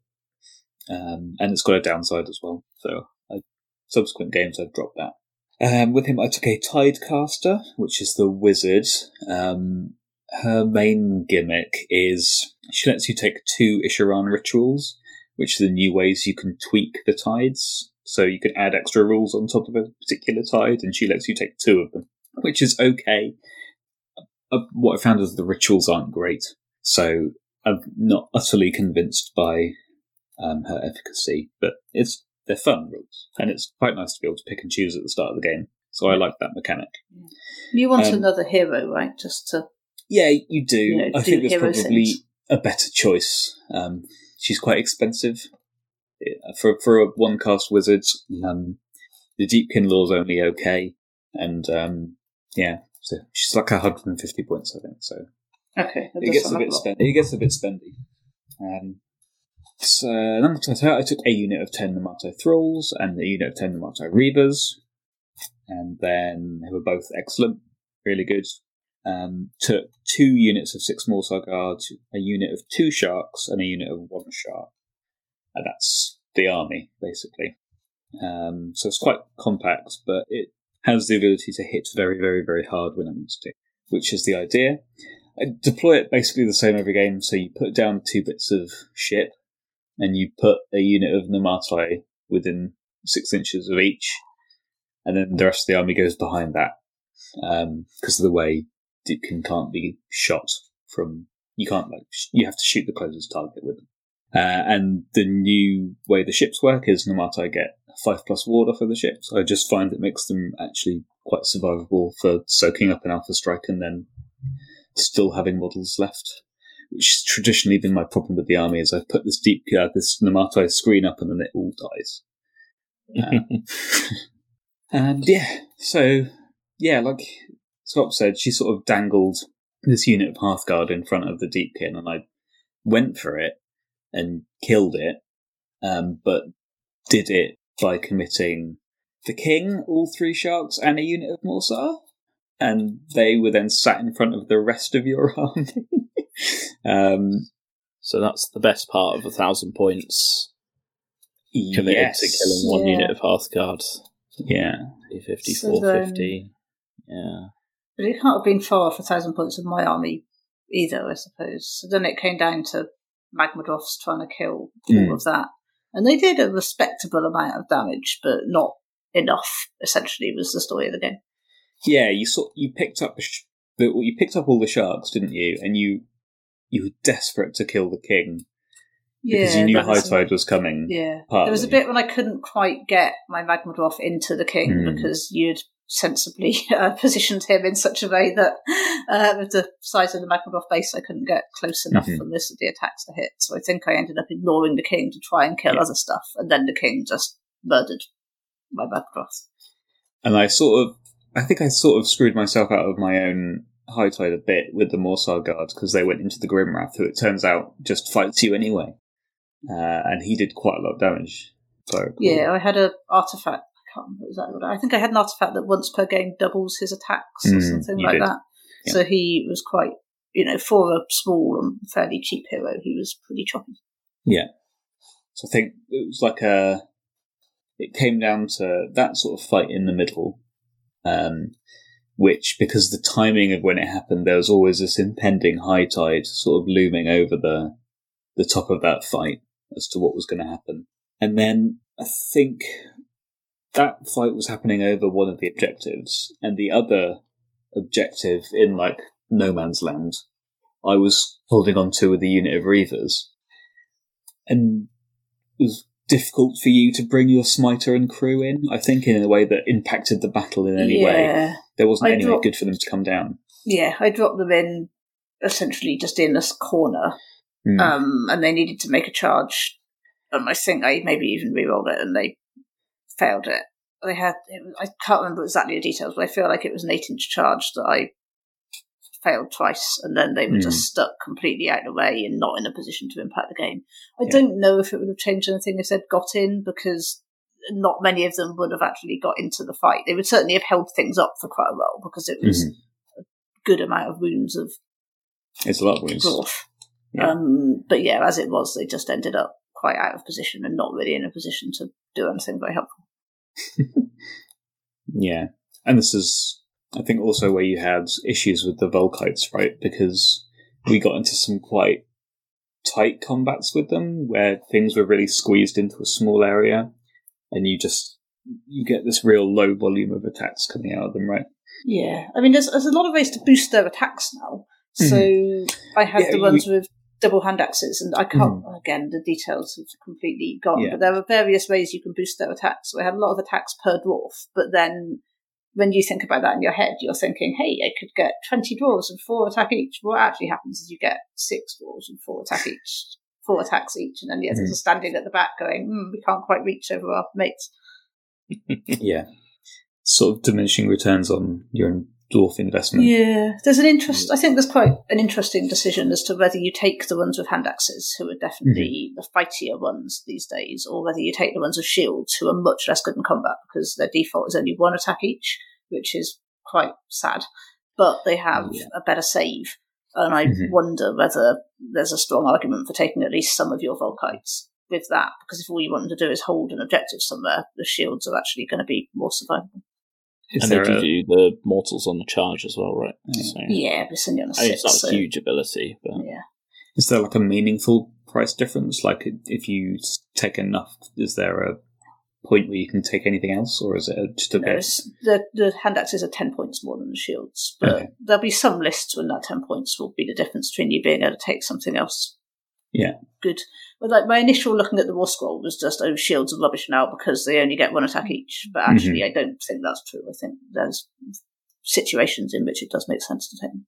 um, and it's got a downside as well. So I, subsequent games, I've dropped that. Um, with him, I took a Tidecaster, which is the wizard. Um, her main gimmick is she lets you take two Isharann rituals, which are the new ways you can tweak the tides. So you could add extra rules on top of a particular tide, and she lets you take two of them, which is okay. Uh, what I found is the rituals aren't great, so I'm not utterly convinced by um, her efficacy, but it's they're fun rules, and it's quite nice to be able to pick and choose at the start of the game. So I like that mechanic. You want Um, another hero, right? Just to Yeah, you do. You know, I do think there's probably things. a better choice. Um, she's quite expensive Yeah, for for a one cast wizard. Um, the Deepkin law's only okay, and um, yeah, so she's like 150 points, I think. So okay. it gets a bit. It gets a bit spendy. Um, so number I took a unit of ten Namarti Thralls and a unit of ten Namarti Reavers, and then they were both excellent, really good. Um, took two units of six Morrsarr Guards, a unit of two Sharks, and a unit of one Shark. And that's the army, basically. Um, so it's quite compact, but it has the ability to hit very, very, very hard when it needs to, which is the idea. I deploy it basically the same every game. So you put down two bits of ship, and you put a unit of Namarti within six inches of each, and then the rest of the army goes behind that because of the way Deepkin can't be shot from. You can't like sh- you have to shoot the closest target with them. Uh, and the new way the ships work is Namarti get five plus ward off of the ships. I just find it makes them actually quite survivable for soaking up an alpha strike and then still having models left. Which has traditionally been my problem with the army is I've put this deep uh, this Namarti screen up and then it all dies. Uh, <laughs> and yeah, so yeah, like Scott said, she sort of dangled this unit of Hearthguard in front of the Deepkin, and I went for it and killed it, um, but did it by committing the king, all three sharks, and a unit of Morrsarr, and they were then sat in front of the rest of your <laughs> army. um, So that's the best part of a thousand points committed yes. to killing one Yeah. unit of Hearthguard. Yeah. 350, So 450. Yeah. But it can't have been far off a thousand points of my army either, I suppose. So then it came down to Magmadroths trying to kill Mm. all of that. And they did a respectable amount of damage, but not enough, essentially, was the story of the game. Yeah, you saw you picked up the, well, you picked up all the sharks, didn't you? And you you were desperate to kill the king because yeah, you knew High Tide was coming. Yeah. partly. There was a bit when I couldn't quite get my Magmadroth into the king Mm. because you'd sensibly <laughs> uh, positioned him in such a way that uh, with the size of the Magmadroth base, I couldn't get close enough Mhm. for most of the attacks to hit. So I think I ended up ignoring the king to try and kill Yeah. other stuff, and then the king just murdered my Magmadroth. And I sort of, I think I sort of screwed myself out of my own High Tide a bit with the Morrsarr guards because they went into the Grimwrath, who it turns out just fights you anyway, uh, and he did quite a lot of damage. So Yeah, I had an artifact. I can't remember exactly what I I think I had an artifact that once per game doubles his attacks or Mm, something like did. that. Yeah. So he was quite, you know, for a small and fairly cheap hero, he was pretty choppy. Yeah. So I think it was like a. It came down to that sort of fight in the middle, um, which, because the timing of when it happened, there was always this impending high tide sort of looming over the the top of that fight as to what was going to happen. And then I think that fight was happening over one of the objectives, and the other objective in like no man's land, I was holding on to with a unit of Reavers, and it was difficult for you to bring your smiter and crew in. I think in a way that impacted the battle in any way. There wasn't I any way good for them to come down. yeah. I dropped them in essentially just in this corner, Hmm. um, and they needed to make a charge. And I think I maybe even re-rolled it, and they failed it. They had I can't remember exactly the details, but I feel like it was an eight-inch charge that I failed twice, and then they were just stuck completely out of the way and not in a position to impact the game. I Yeah. don't know if it would have changed anything if they'd got in because not many of them would have actually got into the fight. They would certainly have held things up for quite a while because it was Mhm. a good amount of wounds of It's a lot of wounds. Yeah. Um, but yeah, as it was, they just ended up quite out of position and not really in a position to do anything very helpful. <laughs> Yeah. And this is, I think, also where you had issues with the Vulkites, right? Because we got into some quite tight combats with them where things were really squeezed into a small area and you just, you get this real low volume of attacks coming out of them, right? Yeah, I mean, there's, there's a lot of ways to boost their attacks now. Mm-hmm. So I had Yeah, the ones with double hand axes, and I can't, mm-hmm. again, the details have completely gone, Yeah. but there are various ways you can boost their attacks. So I had a lot of attacks per dwarf, but then when you think about that in your head, you're thinking, hey, I could get 20 dwarves and four attack each. What actually happens is you get six dwarves and four attack each, four attacks each, and then the others Mhm. are standing at the back going, hmm, we can't quite reach over our mates. <laughs> Yeah. Sort of diminishing returns on your dwarf investment. Yeah, there's an interest. I think there's quite an interesting decision as to whether you take the ones with hand axes, who are definitely the fightier ones these days, or whether you take the ones with shields, who are much less good in combat because their default is only one attack each, which is quite sad. But they have Yeah. a better save, and I Mhm. wonder whether there's a strong argument for taking at least some of your Vulkites with that, because if all you want them to do is hold an objective somewhere, the shields are actually going to be more survivable. Is and they there do a- do the mortals on the charge as well, right? Yeah. So, Yeah, but send you on a I mean, six. it's not so- a huge ability, but yeah. Is there like a meaningful price difference? Like if you take enough, is there a point where you can take anything else, or is it just a No, bit? it's- the the hand axes are ten points more than the shields, but Okay. there'll be some lists when that ten points will be the difference between you being able to take something else. Yeah. good. But like my initial looking at the warscroll was just oh shields are rubbish now because they only get one attack mm-hmm. each. But actually, mm-hmm. I don't think that's true. I think there's situations in which it does make sense to take them.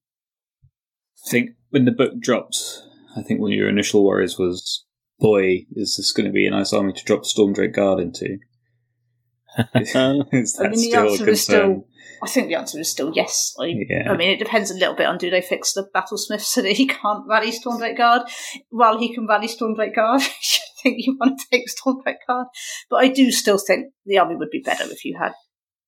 I think when the book dropped, I think one of your initial worries was, "Boy, is this going to be a nice army to drop Stormdrake Guard into?" <laughs> is that I mean, the answer is still. I think the answer is still yes. I, Yeah. I mean, it depends a little bit on do they fix the battlesmith so that he can't rally Stormdrake Guard while he can rally Stormdrake Guard. <laughs> I think you want to take Stormdrake Guard, but I do still think the army would be better if you had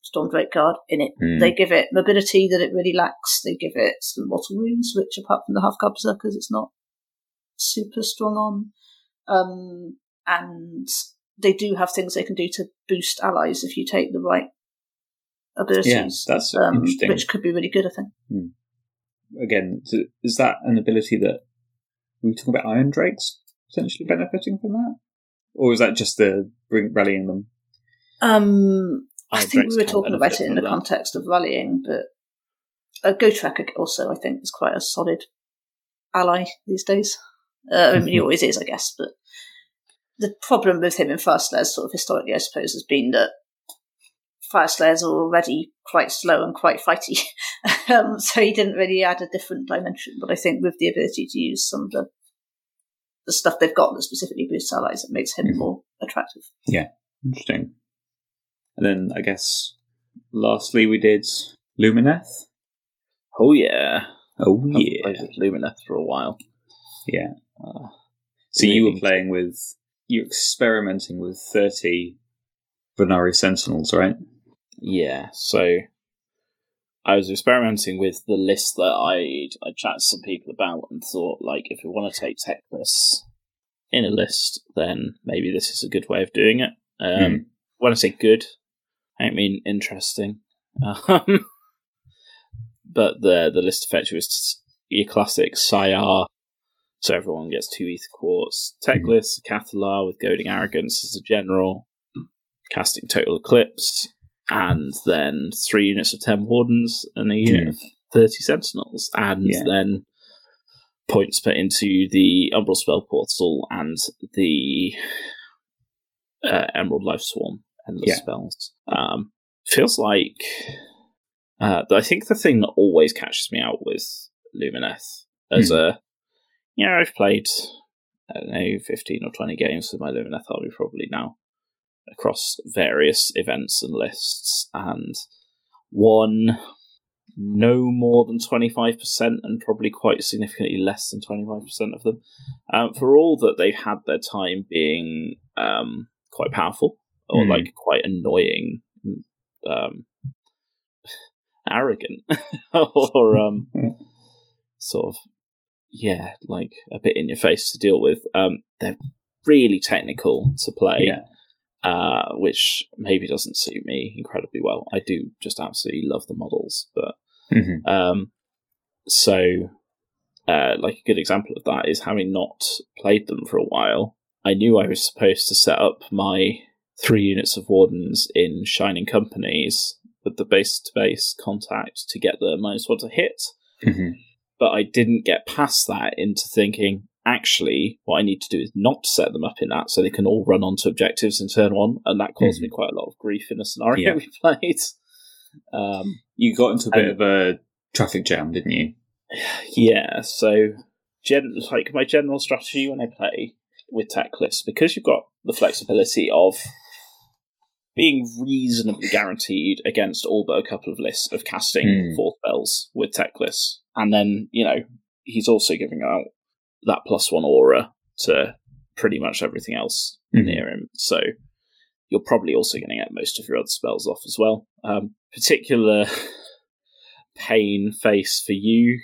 Stormdrake Guard in it. Hmm. They give it mobility that it really lacks. They give it some mortal wounds, which apart from the Hearthguard berserkers, it's not super strong on. Um, and they do have things they can do to boost allies if you take the right abilities. Yeah, that's um, interesting. which could be really good, I think. Again, t- is that an ability that we talking about Irondrakes potentially benefiting from that, or is that just the bring, rallying them? Um, I think we were talking about it in the that. context of rallying, but uh, Tracker also, I think, is quite a solid ally these days. Uh, I mean, Mm-hmm. he always is, I guess, but the problem with him in Fyreslayers, sort of historically, I suppose, has been that Fyreslayers are already quite slow and quite fighty. <laughs> um, so he didn't really add a different dimension. But I think with the ability to use some of the the stuff they've got that specifically boosts allies, it makes him Mhm. more attractive. Yeah, interesting. And then I guess lastly we did Lumineth. oh yeah, Oh I've yeah, played with Lumineth for a while. yeah. Uh, So you were playing with, you're experimenting with thirty Vanari Sentinels, right? Yeah, so I was experimenting with the list that I'd I chatted to some people about and thought like if we want to take Teclis in a list, then maybe this is a good way of doing it. Um, Hmm. When I say good, I don't mean interesting. <laughs> Um, but the the list effective is your classic Syar, so everyone gets two ether quartz. Tech Mhm. Cathalar with goading arrogance as a general. casting Total Eclipse, and then three units of 10 Wardens and a unit Hmm. of 30 Sentinels, and Yeah. then points put into the Umbral Spell Portal and the uh, Emerald Life Swarm endless Yeah. spells. Um, feels like uh, I think the thing that always catches me out with Lumineth as Hmm. a you know I've played I don't know fifteen or twenty games with my Lumineth army probably now across various events and lists and won no more than 25% and probably quite significantly less than 25% of them um, for all that they've had their time being um, quite powerful or Hmm. like quite annoying um, arrogant <laughs> or um, <laughs> sort of yeah like a bit in your face to deal with um, they're really technical to play Yeah. uh, which maybe doesn't suit me incredibly well. I do just absolutely love the models, but Mhm. um, so uh, like a good example of that is having not played them for a while. I knew I was supposed to set up my three units of wardens in Shining Companies with the base to base contact to get the minus one to hit Mhm. But I didn't get past that into thinking, actually, what I need to do is not set them up in that so they can all run onto objectives in turn one, and that caused me quite a lot of grief in a scenario Yeah. <laughs> we played. Um, You got into a bit of a traffic jam, didn't you? yeah, so gen- like my general strategy when I play with Teclis, because you've got the flexibility of being reasonably guaranteed against all but a couple of lists of casting Hmm. four spells with Teclis. And then, you know, he's also giving out that plus one aura to pretty much everything else Mhm. near him. So you're probably also going to get most of your other spells off as well. Um, particular <laughs> pain face for you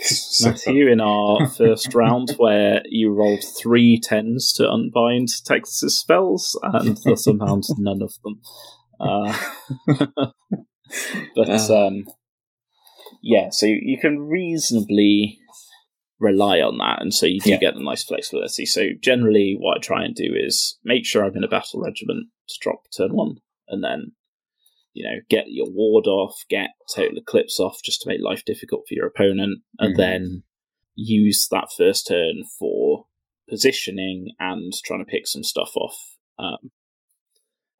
<laughs> Matthew, in our first round, where you rolled three tens to unbind Teclis's spells, and thus amount <laughs> none of them. Uh, but um, yeah, so you, can reasonably rely on that, and so you do Yeah. get the nice flexibility. So generally, what I try and do is make sure I'm in a battle regiment to drop turn one, and then you know get your ward off, get total eclipse off, just to make life difficult for your opponent, and Mhm. then use that first turn for positioning and trying to pick some stuff off. Um,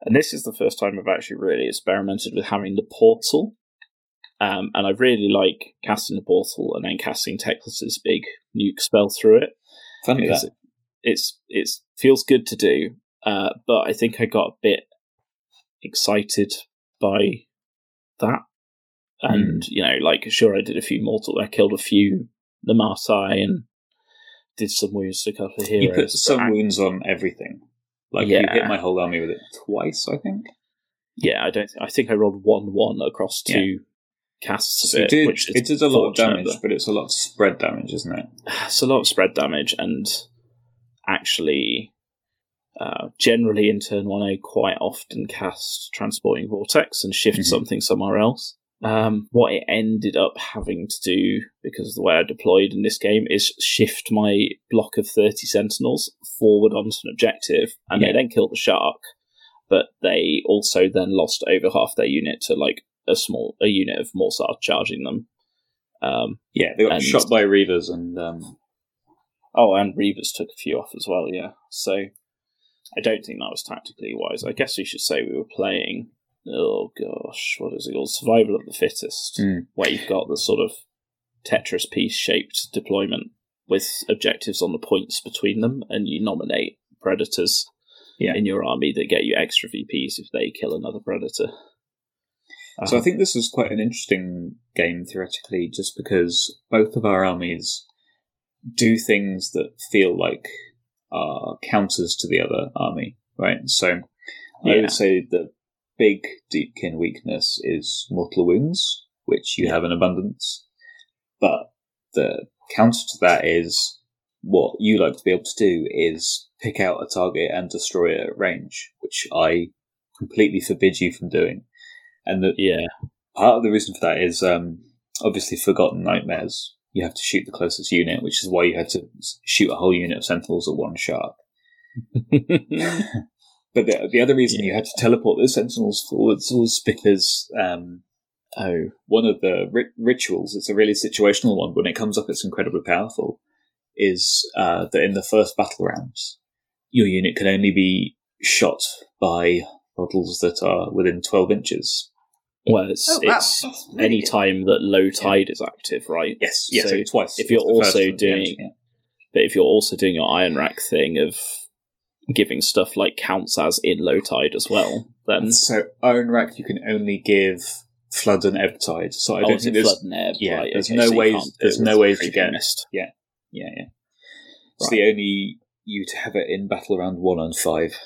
and this is the first time I've actually really experimented with having the portal. Um, and I really like casting the portal and then casting Teclis's big nuke spell through it Funny because that. it, it's it's feels good to do. Uh, but I think I got a bit excited by that, and you know, like sure, I did a few mortal. I killed a few Namarti and did some wounds to a couple of heroes. You put some ac- wounds on everything. Like yeah. you hit my whole army with it twice, I think. yeah, I don't. Th- I think I rolled one one across two casts of So it, did, it did a lot of damage, but- but it's a lot of spread damage, isn't it? <sighs> it's a lot of spread damage and actually uh, generally in turn one I quite often cast transporting vortex and shift Mhm. something somewhere else. Um, what it ended up having to do, because of the way I deployed in this game, is shift my block of 30 sentinels forward onto an objective, and Yeah. they then killed the shark, but they also then lost over half their unit to like a small a unit of Morrsarr charging them. Um, Yeah, they got And- shot by Reavers and um, Oh, and Reavers took a few off as well, yeah. So I don't think that was tactically wise. I guess we should say we were playing, oh gosh, what is it called? Survival of the Fittest, Mm. where you've got the sort of Tetris piece shaped deployment with objectives on the points between them, and you nominate predators Yeah. in your army that get you extra VPs if they kill another predator. So I Uh, think this is quite an interesting game theoretically, just because both of our armies do things that feel like are counters to the other army, right? So I would say the big deepkin weakness is mortal wounds, which you Yeah. have in abundance, but the counter to that is what you like to be able to do is pick out a target and destroy it at range, which I completely forbid you from doing. And the, yeah, part of the reason for that is um, obviously forgotten nightmares. You have to shoot the closest unit, which is why you had to shoot a whole unit of sentinels at one shot. <laughs> But the, the other reason you had to teleport those sentinels forwards was because um, Oh, one of the ri- rituals, it's a really situational one. When it comes up, it's incredibly powerful. Is uh, that in the first battle rounds, your unit can only be shot by models that are within 12 inches. well, it's Oh, wow. it's really any good. time that low tide is active, right? Yes, yes, So so twice. if you're also and the doing- yeah. But if you're also doing your Ionrach thing of giving stuff like counts as in low tide as well, then So Ionrach, you can only give Flood and Ebb Tide. So I oh, don't is think there's flood and ebb? yeah, right, there's okay, no so you ways- can't do there's no with ways to get- mist. yeah, yeah. yeah. It's the only you to have it in battle round one and five.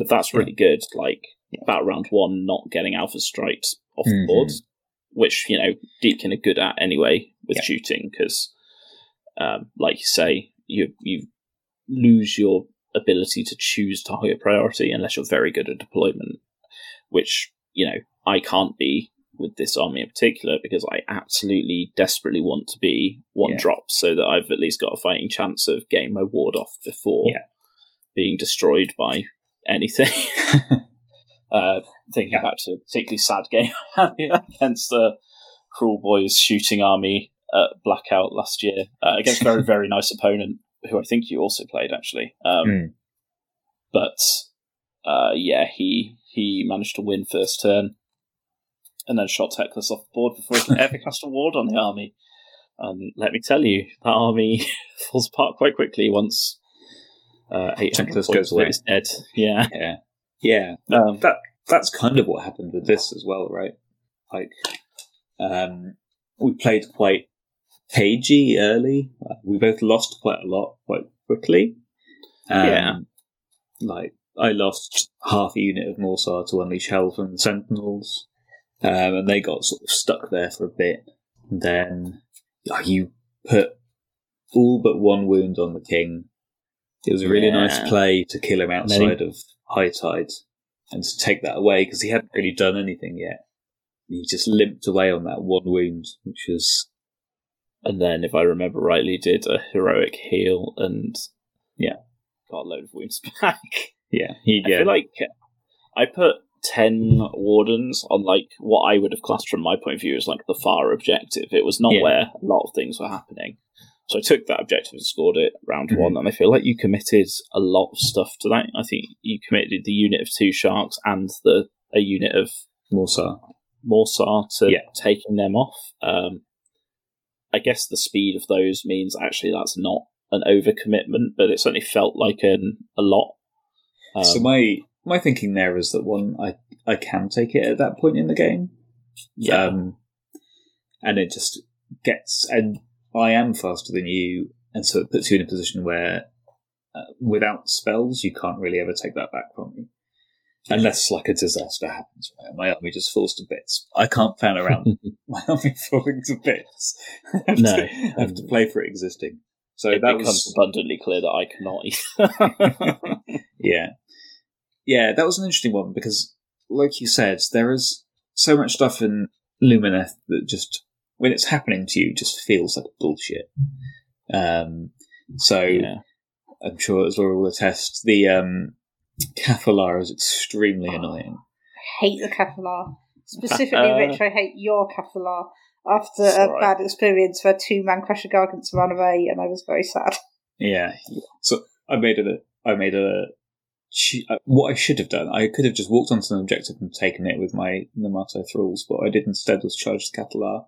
But that's really good. Like about round one, not getting alpha strikes off the board, which you know Deepkin are good at anyway with Yeah. shooting because, um, like you say, you you lose your ability to choose target priority unless you're very good at deployment, which you know I can't be with this army in particular because I absolutely desperately want to be one Yeah. drop so that I've at least got a fighting chance of getting my ward off before Yeah. being destroyed by anything. <laughs> <laughs> uh, thinking Yeah. back to a particularly sad game <laughs> against the Kruleboyz shooting army at Blackout last year uh, against a very, very nice opponent who I think you also played actually. Um, Hmm. But uh, yeah, he he managed to win first turn and then shot Teclis off the board before he could ever cast a ward on the army. And let me tell you, that army falls apart quite quickly once uh, 800 Teclis points goes away. is dead. Yeah. Yeah, yeah. Um, that that's kind of what happened with this as well, right? Like, um, we played quite cagey early. We both lost quite a lot quite quickly. Um, Yeah. Like, I lost half a unit of Morrsarr to unleash hell from the Sentinels, um, and they got sort of stuck there for a bit. And then like, you put all but one wound on the king. It was a really Yeah. nice play to kill him outside of high tide and to take that away because he hadn't really done anything yet. He just limped away on that one wound, which was and then, if I remember rightly, did a heroic heal and Yeah. got a load of wounds <laughs> back. yeah, he I feel like I put ten wardens on like what I would have classed from my point of view as like the far objective. It was not Yeah. where a lot of things were happening. So I took that objective and scored it round Mhm. one, and I feel like you committed a lot of stuff to that. I think you committed the unit of two sharks and the a unit of Morrsarr. Morrsarr to Yeah. taking them off. Um, I guess the speed of those means actually that's not an overcommitment, but it certainly felt like an a lot. Um, so my my thinking there is that one, I I can take it at that point in the game, yeah, um, and it just gets and I am faster than you, and so it puts you in a position where uh, without spells you can't really ever take that back from me. Unless like a disaster happens, right? My army just falls to bits. I can't plan around <laughs> my army <laughs> falling to bits. <laughs> I have No. to, I have to play for it existing. So it that becomes was abundantly clear that I cannot yeah, yeah. That was an interesting one because, like you said, there is so much stuff in Lumineth that just when it's happening to you just feels like bullshit. Um, so yeah. I'm sure as Laura will attest, the um, Cathalar is extremely annoying. I hate the Cathalar. Specifically, Uh, Rich, I hate your Cathalar. After It's a alright. bad experience where two Mancrusher Gargants ran away, and I was very sad. <laughs> Yeah. So I made a, I made a, che- uh, what I should have done, I could have just walked onto an objective and taken it with my Namarti thralls, but what I did instead was charge the Cathalar,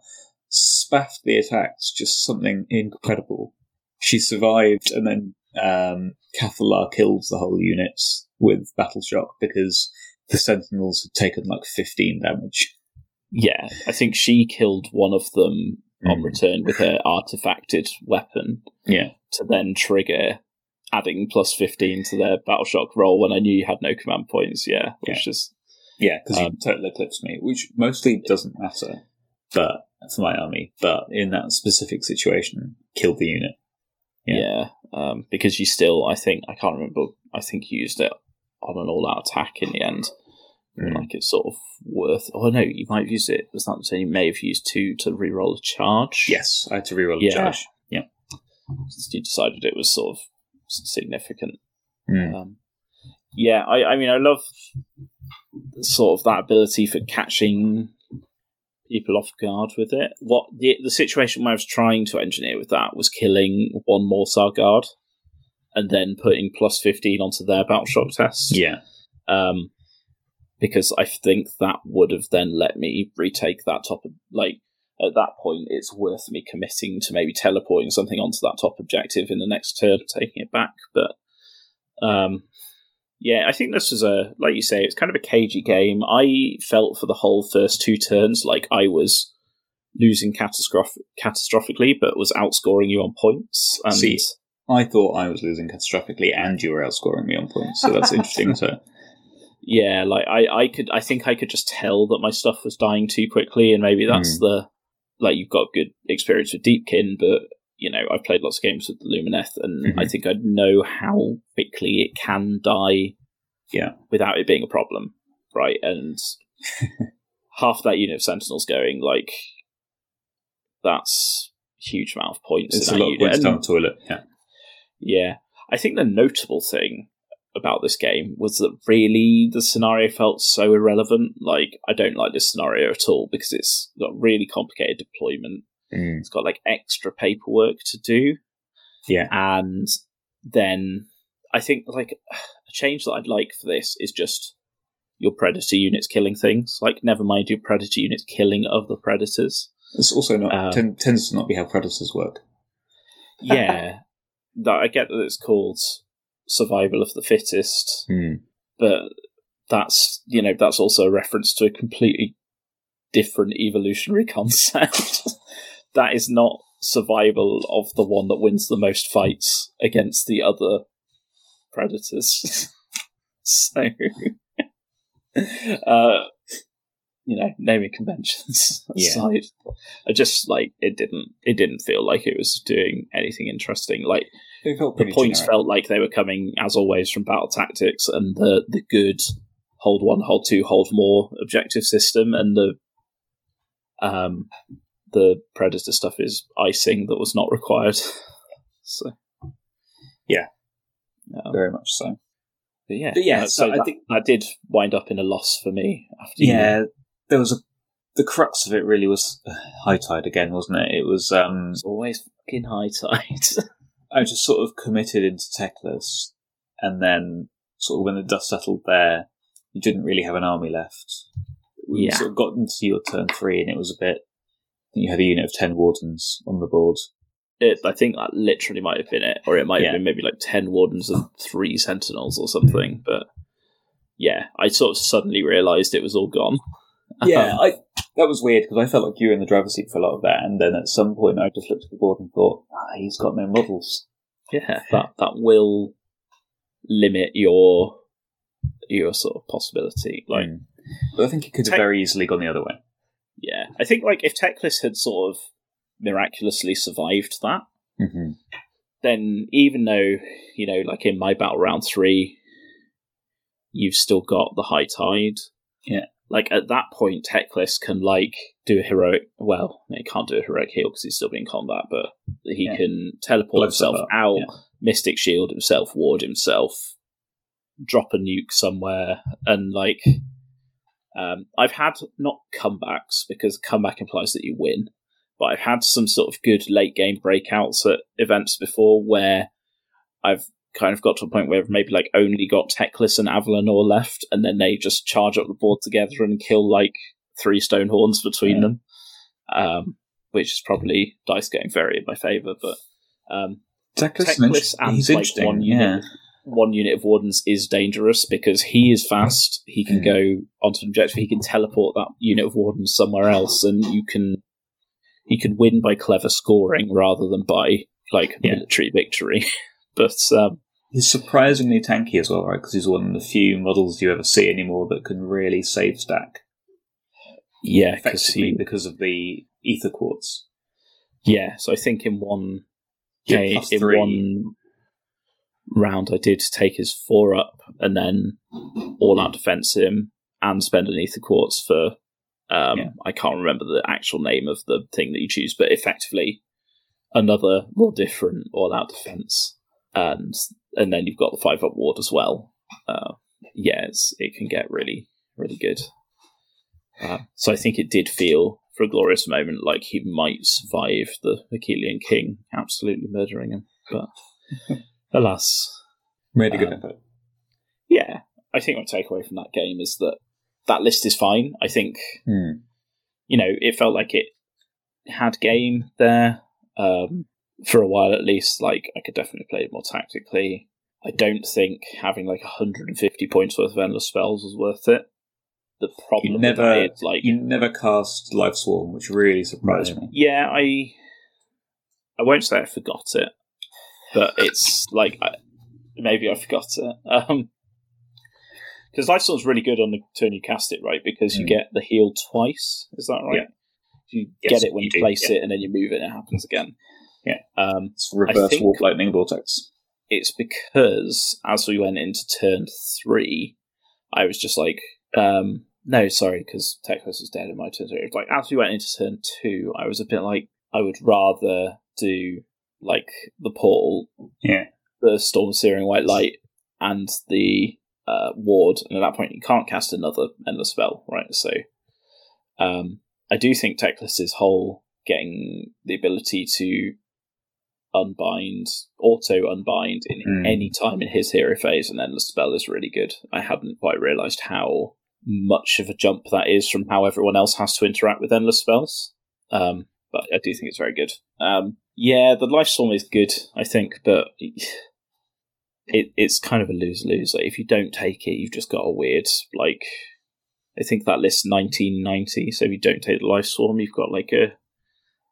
spaffed the attacks, just something incredible. She survived, and then um, Cathalar killed the whole unit with Battle Shock because the Sentinels had taken like 15 damage. yeah, I think she killed one of them on Mm. return with her artifacted weapon Yeah. to then trigger adding plus 15 to their battle shock roll when I knew you had no command points. Yeah, which is Yeah, because Um, you totally eclipsed me, which mostly doesn't matter, but for my army. But in that specific situation, killed the unit. Yeah. Yeah, um, because you still, I think, I can't remember. I think you used it on an all-out attack in the end. Mm. Like it's sort of worth. Oh no, you might have used it. Was that saying you may have used two to re-roll a charge? Yes, I had to reroll a Yeah. charge. Yeah. you decided it was sort of significant. Mm. Um, Yeah, I, I mean, I love sort of that ability for catching people off guard with it. What the the situation where I was trying to engineer with that was killing one Morrsarr guard and then putting plus fifteen onto their battle shock test. Yeah. Um, because I think that would have then let me retake that top. Like at that point, it's worth me committing to maybe teleporting something onto that top objective in the next turn, taking it back. But um, yeah, I think this was a like you say, it's kind of a cagey game. I felt for the whole first two turns like I was losing catastroph- catastrophically, but was outscoring you on points. And See, I thought I was losing catastrophically, and you were outscoring me on points. So that's interesting. So. <laughs> yeah, like I, I could, I think I could just tell that my stuff was dying too quickly, and maybe that's hmm. the like you've got good experience with Deepkin, but you know I've played lots of games with the Lumineth, and Mhm. I think I know how quickly it can die, Yeah. without it being a problem, right? And <laughs> half that unit of Sentinels going like that's a huge amount of points. it's a lot of unit. points down the toilet. Yeah. yeah. I think the notable thing about this game was that really the scenario felt so irrelevant. Like, I don't like this scenario at all because it's got really complicated deployment. Mm. It's got like extra paperwork to do. Yeah. And then I think like a change that I'd like for this is just your predator units killing things. Like, never mind your predator units killing other predators. It's also not Um, ten, tends to not be how predators work. <laughs> Yeah. that I get that it's called survival of the fittest. Mm. but that's you know that's also a reference to a completely different evolutionary <laughs> concept that is not survival of the one that wins the most fights against the other predators <laughs> so <laughs> uh you know naming conventions <laughs> Yeah. i just like it didn't it didn't feel like it was doing anything interesting like the points generic. felt like they were coming as always from battle tactics and the the good hold one hold two hold more objective system and the um the predator stuff is icing that was not required <laughs> so Yeah. Um, very much so. but yeah But yeah, uh, so I that, think- that did wind up in a loss for me after you- Yeah, there was a the crux of it really was <sighs> high tide again, wasn't it? It was um it's always fucking high tide <laughs> I just sort of committed into Teclis, and then sort of when the dust settled there, you didn't really have an army left. We Yeah. sort of got into your turn three, and it was a bit. You had a unit of ten wardens on the board. it, I think that literally might have been it, or it might Yeah. have been maybe like ten wardens and three sentinels or something. But yeah, I sort of suddenly realised it was all gone. <laughs> Yeah, I that was weird because I felt like you were in the driver's seat for a lot of that, and then at some point I just looked at the board and thought, ah, he's got no models. yeah, that that will limit your your sort of possibility. Like, Mm. But I think it could have very easily gone the other way. Yeah, I think like if Teclis had sort of miraculously survived that, Mm-hmm. then even though you know, like in my battle round three, you've still got the high tide. Yeah. Like at that point, Teclis can like do a heroic. Well, he can't do a heroic heal because he's still being combat, but he Yeah. can teleport Blow himself out, yeah. Mystic Shield himself, ward himself, drop a nuke somewhere, and like. Um, I've had not comebacks because comeback implies that you win, but I've had some sort of good late game breakouts at events before where I've kind of got to a point where I've maybe like only got Teclis and Avalenor left, and then they just charge up the board together and kill like three Stonehorns between Yeah. them, um, which is probably dice going very in my favour. But um, Teclis, Teclis and he's like interesting. one yeah. unit, one unit of wardens is dangerous because he is fast. He can Mhm. go onto an objective. He can teleport that unit of wardens somewhere else, and you can he can win by clever scoring rather than by like Yeah. military victory. <laughs> but um, He's surprisingly tanky as well, right? Because he's one of the few models you ever see anymore that can really save stack yeah, effectively he because of the aetherquartz. yeah. So I think in one Yeah, in three. one round, I did take his four up and then all out defense him and spend an aetherquartz for. Um, Yeah. I can't remember the actual name of the thing that you choose, but effectively another more different all out defense, and and then you've got the five up ward as well. uh, yeah, it can get really, really good. Uh, so I think it did feel for a glorious moment like he might survive the Akhelian king absolutely murdering him, but <laughs> alas, Made a good Um, effort. yeah. I think my takeaway from that game is that that list is fine. I think Hmm. you know it felt like it had game there um, for a while at least. Like I could definitely play it more tactically. I don't think having like 150 points worth of endless spells was worth it. The problem You with never, that is, like you never cast Life Swarm, which really surprised me. yeah, I I won't say I forgot it, but it's like I, maybe I forgot it. Um, because Life Storm's really good on the turn you cast it, right? Because you Mm. get the heal twice. Is that right? Yeah. You Yes, get it when you you, place yeah. it, and then you move it, and it happens again. Yeah. Um, It's reverse warp lightning vortex. it's because as we went into turn three, I was just like, um, no, sorry, because Teclis is dead in my turn three. Like as we went into turn two, I was a bit like, I would rather do like the portal, Yeah. the storm searing white light, and the uh, ward. And at that point, you can't cast another endless spell, right? So, um, I do think Teclis's whole getting the ability to unbind, auto unbind in Mm. any time in his hero phase, and then the spell is really good. I hadn't quite realised how much of a jump that is from how everyone else has to interact with endless spells. Um, but I do think it's very good. Um, yeah, the life storm is good, I think, but it it's kind of a lose lose. Like if you don't take it, you've just got a weird like. I think that list nineteen ninety. So if you don't take the life storm, you've got like a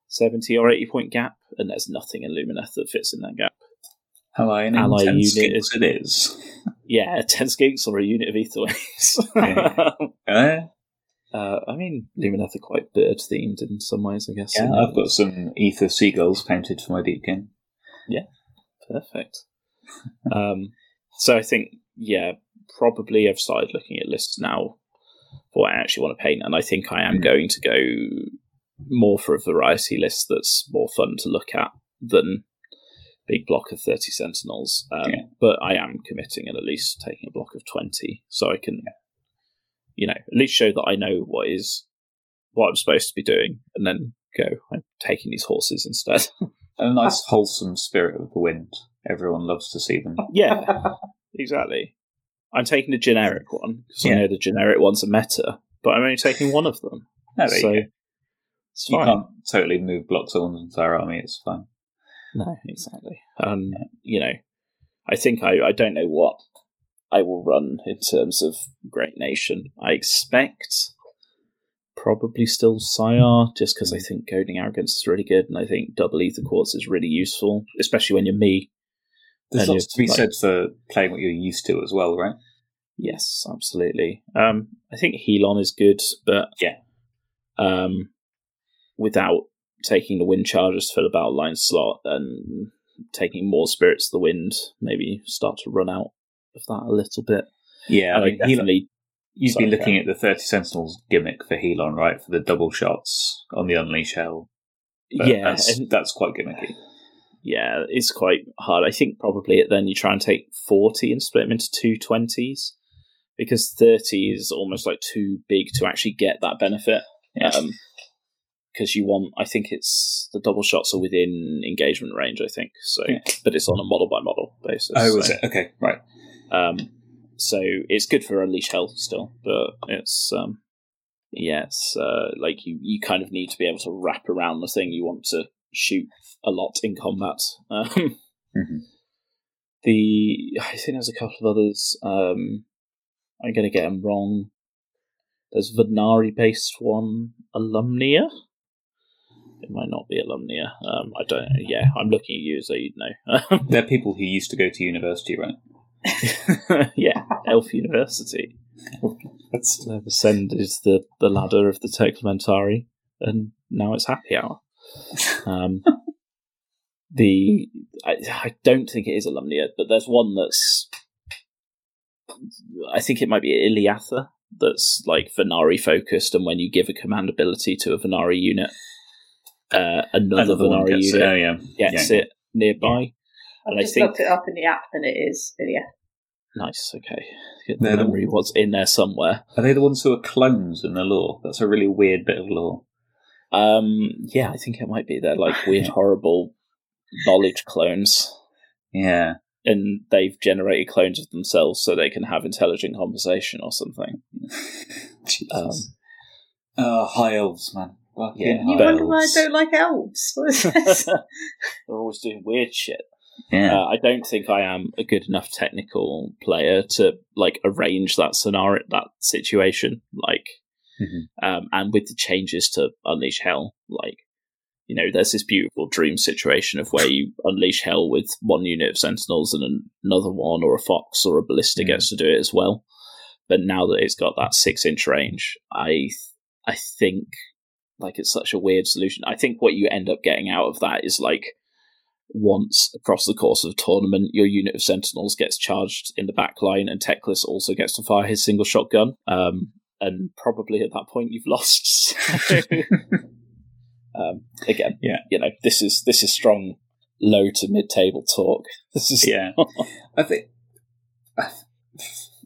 seventy or eighty point gap, and there's nothing in Lumineth that fits in that gap. Ally and Ally unit skinks it is. <laughs> Yeah, ten skinks or a unit of Aetherwings. <laughs> Yeah. <laughs> Uh, uh, I mean, Lumineth are quite bird themed in some ways, I guess. yeah, I've got some ether seagulls painted for my deepkin. Yeah, perfect. <laughs> um, so I think, yeah, probably I've started looking at lists now for what I actually want to paint, and I think I am Mm. going to go more for a variety list that's more fun to look at than big block of 30 sentinels. Um, Yeah. But I am committing and at least taking a block of 20 so I can, you know, at least show that I know what is what I'm supposed to be doing and then go, I'm taking these horses instead. <laughs> A nice wholesome spirit of the wind. Everyone loves to see them. <laughs> Yeah, exactly. I'm taking the generic one because Yeah. I know the generic one's are meta, but I'm only taking one of them. There so it's You can't totally move blocks one's entire army. It's fine. No, exactly. Um, you know, I think I I don't know what I will run in terms of Great Nation. I expect probably still Syar, just because I think Goading Arrogance is really good, and I think Double Aetherquartz is really useful, especially when you're me. There's lots to be like- said for playing what you're used to as well, right? Yes, absolutely. Um, I think Helon is good, but Yeah. um, without taking the wind charges for the battle line slot and taking more spirits of the wind, maybe start to run out of that a little bit. Yeah, I mean, definitely, you'd Sorry, be looking at the 30 Sentinels gimmick for Helon, right? For the double shots on the Unleash Hell. But yeah, that's, and that's quite gimmicky. yeah, it's quite hard. I think probably then you try and take forty and split them into two twenties because thirty is almost like too big to actually get that benefit. Yeah. Um, because you want, I think it's the double shots are within engagement range. I think so, Yeah. but it's on a model by model basis. oh, was so, it? Okay, right. Um, so it's good for unleash hell still, but it's um, yeah, uh, like you you kind of need to be able to wrap around the thing you want to shoot a lot in combat. <laughs> Um, Mhm. the I think there's a couple of others. Um, I'm to get them wrong. There's Vanari based one, Alumnia. It might not be Alumnia. Um, I don't know. Yeah, I'm looking at you so you'd know. <laughs> They're people who used to go to university, right? <laughs> yeah, Elf University. That's They've ascended the, the ladder of the Teclamentari, and now it's happy hour. Um, <laughs> the I, I don't think it is Alumnia, but there's one that's I think it might be Iliatha that's like Vanari focused, and when you give a command ability to a Vanari unit, uh, another, another Vanari gets it. unit Oh, yeah. gets yeah. it nearby. I've And I just think looked it up in the app and it is, yeah. Nice. Okay. The They're the- memory was in there somewhere. Are they the ones who are clones in the lore? That's a really weird bit of lore. Um. Yeah, I think it might be. They're like weird, <laughs> horrible knowledge clones, Yeah. and they've generated clones of themselves so they can have intelligent conversation or something. <laughs> Jesus. Um, oh, high elves, man. Fucking Yeah, You high wonder why I don't like elves. What is this? They're always doing weird shit. Yeah. Uh, I don't think I am a good enough technical player to like arrange that scenario, that situation. Like, Mhm. um, and with the changes to Unleash Hell, like, you know, there's this beautiful dream situation of where you unleash Hell with one unit of Sentinels and an- another one, or a Fox or a Ballista Mm. gets to do it as well. But now that it's got that six inch range, I I think like it's such a weird solution. I think what you end up getting out of that is like once across the course of a tournament, your unit of sentinels gets charged in the back line, and Teclis also gets to fire his single shotgun. Um, and probably at that point you've <laughs> lost. So, um, again, Yeah. you know, this is this is strong low to mid table talk. <laughs> This is yeah. I think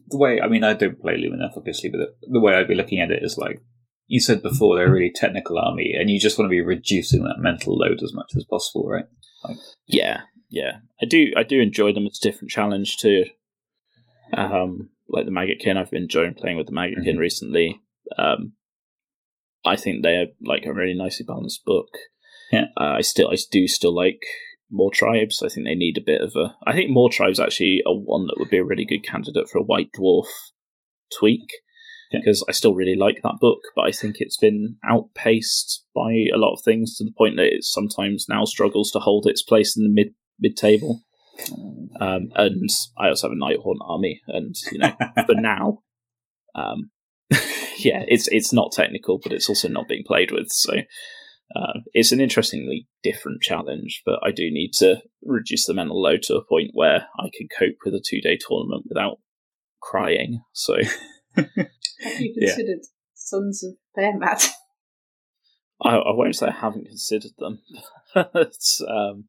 the way I mean I don't play Lumineth obviously, but the, the way I'd be looking at it is like you said before, they're a really technical army, and you just want to be reducing that mental load as much as possible, right? Yeah, yeah. I do I do enjoy them. It's a different challenge too. Um like the Maggotkin, I've been enjoying playing with the Maggotkin Mhm. recently. Um I think they're like a really nicely balanced book. Yeah. Uh, I still I do still like Mawtribes. I think they need a bit of a I think Mawtribes actually are one that would be a really good candidate for a white dwarf tweak. Yeah. Because I still really like that book, but I think it's been outpaced by a lot of things to the point that it sometimes now struggles to hold its place in the mid mid table. Um, and I also have a Nighthaunt army, and you know, <laughs> for now, um, <laughs> yeah, it's it's not technical, but it's also not being played with. So uh, it's an interestingly different challenge. But I do need to reduce the mental load to a point where I can cope with a two day tournament without crying. So <laughs> Have you Yeah. considered Sons of Behemat? <laughs> I, I won't say I haven't considered them. <laughs> it's, um,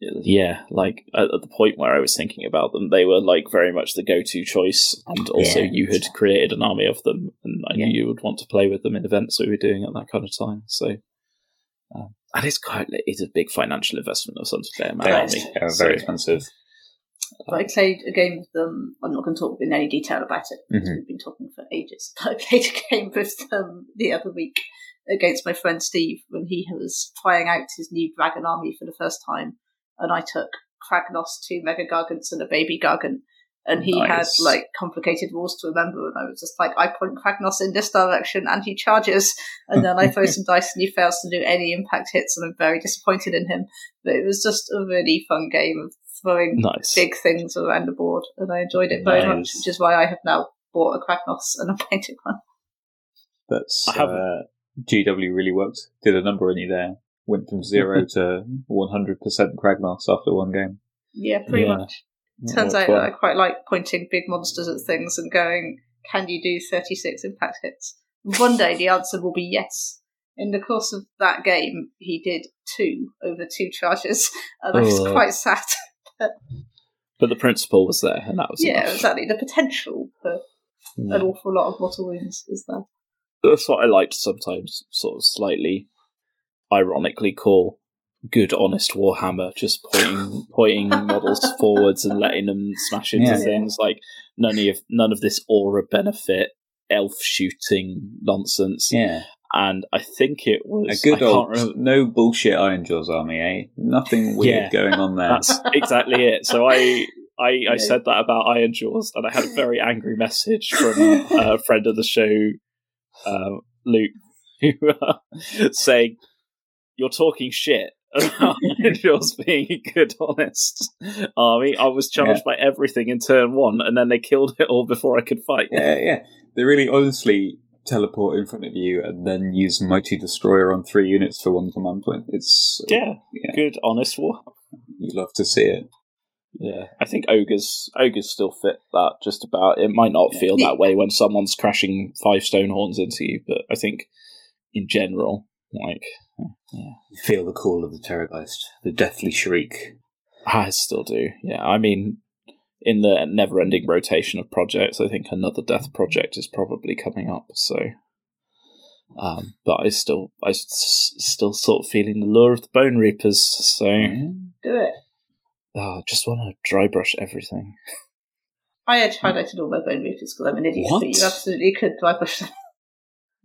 yeah, like at, at the point where I was thinking about them, they were like very much the go-to choice, and also Yeah. you had created an army of them, and I Yeah. knew you would want to play with them in events we were doing at that kind of time. So, um, and it's quite it's a big financial investment of Sons of Behemat They're, army. they're So, very expensive. But I played a game with them. I'm not going to talk in any detail about it because Mhm. we've been talking for ages. But <laughs> I played a game with them the other week against my friend Steve when he was trying out his new dragon army for the first time, and I took Kragnos, two Mega Gargants, and a Baby Gargant. And he Nice. had like complicated rules to remember, and I was just like, I point Kragnos in this direction, and he charges, and then I throw <laughs> some dice, and he fails to do any impact hits, and I'm very disappointed in him. But it was just a really fun game of throwing nice. big things around the board, and I enjoyed it very much, which is why I have now bought a Kragnos and a <laughs> painted one. That's I haven't- uh, GW really worked. Did a number on you there. Went from zero <laughs> to one hundred percent Kragnos after one game. Yeah, pretty Yeah. much. Turns out fun. that I quite like pointing big monsters at things and going, "Can you do thirty-six impact hits?" One day the answer will be yes. In the course of that game, he did two over two charges, and I was Ugh. quite sad. <laughs> But the principle was there, and that was yeah, enough. exactly. The potential for Yeah. an awful lot of mortal wounds is there. that's what I like to sometimes sort of slightly ironically call good honest Warhammer, just pointing <laughs> pointing models forwards and letting them smash into Yeah. things like none of none of this aura benefit elf shooting nonsense. Yeah, And I think it was a good I old can't remember no bullshit Ironjawz army, eh? Nothing <laughs> weird Yeah. going on there. That's exactly it. So I, I, I Yeah. said that about Ironjawz, and I had a very angry message from <laughs> a friend of the show, um, Luke, who uh, saying, "You're talking shit." About <laughs> Iron Jaws being a good, honest army. I was charged by everything in turn one, and then they killed it all before I could fight. Yeah, yeah. They really honestly teleport in front of you and then use Mighty Destroyer on three units for one command point. It's Yeah, yeah. good, honest war. You love to see it. Yeah, I think ogres ogres still fit that just about. It might not feel Yeah. that way when someone's crashing five Stonehorns into you, but I think in general, like You feel the call of the Terrorgeist, the deathly shriek. I still do. Yeah, I mean, in the never-ending rotation of projects, I think another Death project is probably coming up. So, um, but I still, I s- still sort of feeling the lure of the Bonereapers. So, Do it. oh, I just want to dry brush everything. I had highlighted all my Bonereapers because I'm an idiot, What? but you absolutely could dry brush them.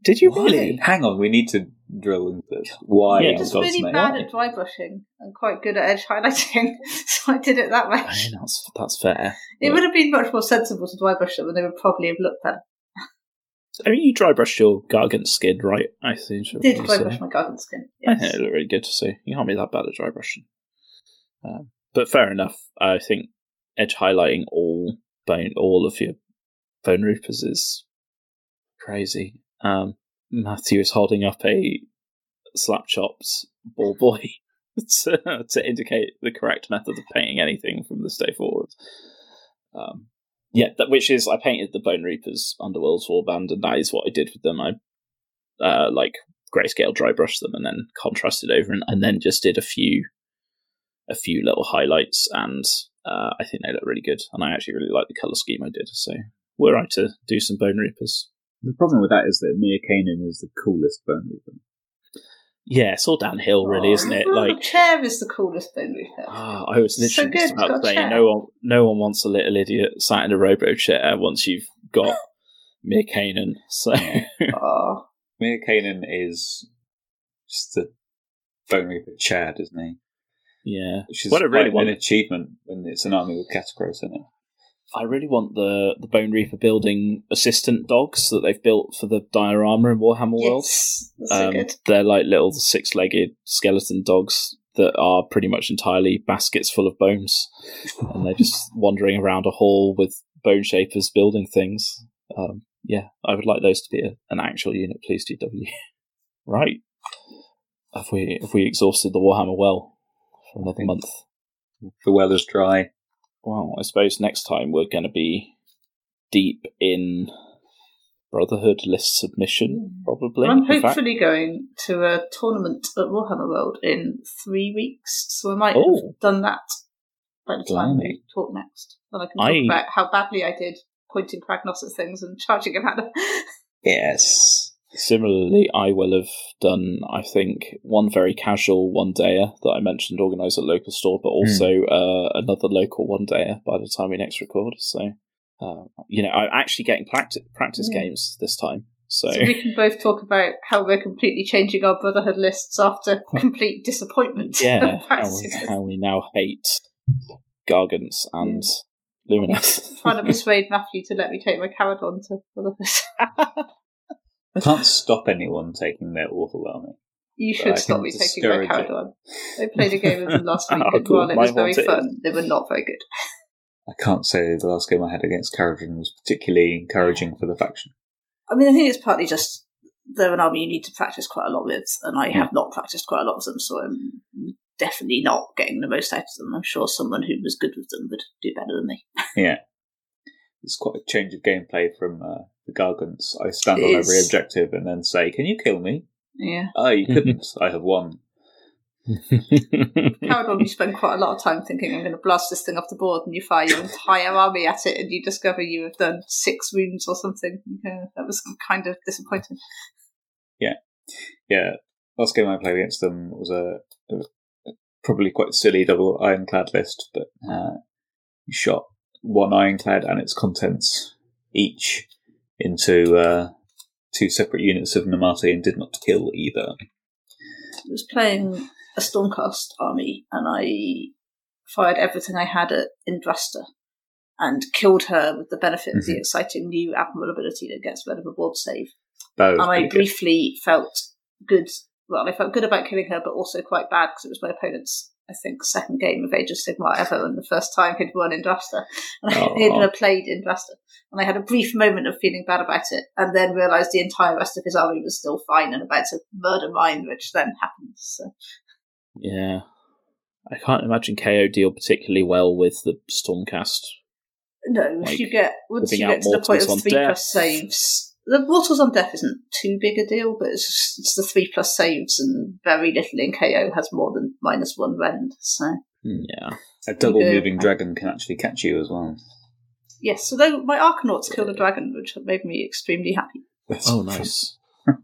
Did you Why? really? Hang on, we need to drill into this. Why? Yeah, I'm in just really name? bad at dry brushing and quite good at edge highlighting, <laughs> so I did it that way. I mean, that's that's fair. It would have been much more sensible to dry brush them, and they would probably have looked better. I mean, you dry brushed your gargant skin, right? I think. Did dry brush my gargant skin? I think it looked really good to see. You can't be that bad at dry brushing. Um, but fair enough. I think edge highlighting all bone, all of your Bonereapers is crazy. Um, Matthew is holding up a slap chopped ball boy <laughs> to, to indicate the correct method of painting anything from this day forward. Um, yeah, that, which is I painted the Bonereapers Underworld's warband, and that is what I did with them. I uh, like grayscale dry brushed them and then contrasted over and, and then just did a few a few little highlights and uh, I think they look really good and I actually really like the colour scheme I did so were I to do some Bonereapers The problem with that is that Mir Kainan is the coolest Bonereaper. yeah it's all downhill really isn't it Oh, like the chair is the coolest Bonereaper. ah, I was So literally good, just about got to say no one no one wants a little idiot sat in a robo chair once you've got <laughs> Mir Kainan so Oh, <laughs> Mir Kainan is just the Bonereaper Chad, isn't he? yeah Which is What I really quite an achievement when it's an army with Katakros in it. I really want the the Bonereaper building assistant dogs that they've built for the diorama in Warhammer World. yes, that's so Um, good. they're like little six legged skeleton dogs that are pretty much entirely baskets full of bones. and they're just <laughs> wandering around a hall with bone shapers building things. Um, yeah, I would like those to be a, an actual unit, please, GW. <laughs> right. Have we have we exhausted the Warhammer well for another month? The well is dry. Well, I suppose next time we're going to be deep in Brotherhood list submission, mm. probably. I'm hopefully going to a tournament at Warhammer World in three weeks, so I might Oh. have done that by the time Blimey. we talk next. And I can talk I- about how badly I did pointing Kragnos at things and charging him at them. <laughs> Yes. Similarly, I will have done, I think, one very casual one dayer that I mentioned organised at local store, but also uh, another local one dayer by the time we next record. So, uh, you know, I'm actually getting practice, practice Yeah. games this time. So, so we can both talk about how we're completely changing our Brotherhood lists after <laughs> complete disappointment. <laughs> yeah, how we, how we now hate Gargants and Lumineth. Trying to <laughs> persuade Matthew to let me take my Kharadron to Brotherhood. I can't stop anyone taking their awful army. You should stop me taking my discourage it. Kharadron. I played a game with them last <laughs> week, Oh, and cool. while it Might was very want it. fun, they were not very good. I can't say the last game I had against Kharadron was particularly encouraging for the faction. I mean, I think it's partly just they're an army you need to practice quite a lot with, and I Hmm. have not practiced quite a lot of them, so I'm definitely not getting the most out of them. I'm sure someone who was good with them would do better than me. Yeah. It's quite a change of gameplay from uh, the Gargants. I stand It on every objective and then say, Can you kill me? Yeah. Oh, you couldn't. I have won. <laughs> Kharadron, you spend quite a lot of time thinking, I'm going to blast this thing off the board, and you fire your entire army at it, and you discover you have done six wounds or something. Yeah, that was kind of disappointing. Yeah. Yeah. Last game I played against them was a, a probably quite silly double ironclad list, but uh, you shot one ironclad and its contents each into uh, two separate units of Namarti and did not kill either. I was playing a Stormcast army, and I fired everything I had at Indrasta and killed her with the benefit of the Mhm. exciting new Admiral ability that gets rid of a board save. And I pretty good. briefly felt good. Well, I felt good about killing her, but also quite bad because it was my opponent's, I think, second game of Age of Sigmar ever, and the first time he'd won in Indrasta. And I Aw. he'd never played Indrasta. And I had a brief moment of feeling bad about it, and then realised the entire rest of his army was still fine and about to murder mine, which then happened. So yeah. I can't imagine KO deal particularly well with the Stormcast. No, Like, if you get once you get to the point of three death. plus saves, the mortals on death isn't too big a deal, but it's just, it's the three plus saves and very little in KO has more than minus one rend. So hmm. Yeah. A double Okay. moving dragon can actually catch you as well. Yes, although my Arkanauts killed a dragon, which made me extremely happy. That's Oh, nice. <laughs>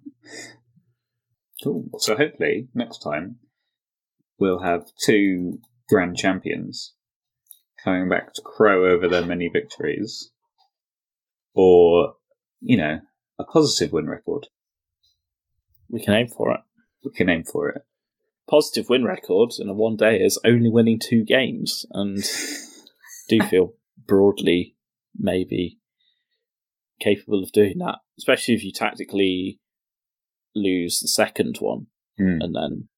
Cool. So hopefully next time we'll have two grand champions coming back to crow over their many victories, or you know, a positive win record. We can aim for it. We can aim for it. Positive win record in a one day is only winning two games, and <laughs> do feel broadly maybe capable of doing that, especially if you tactically lose the second one Hmm. and then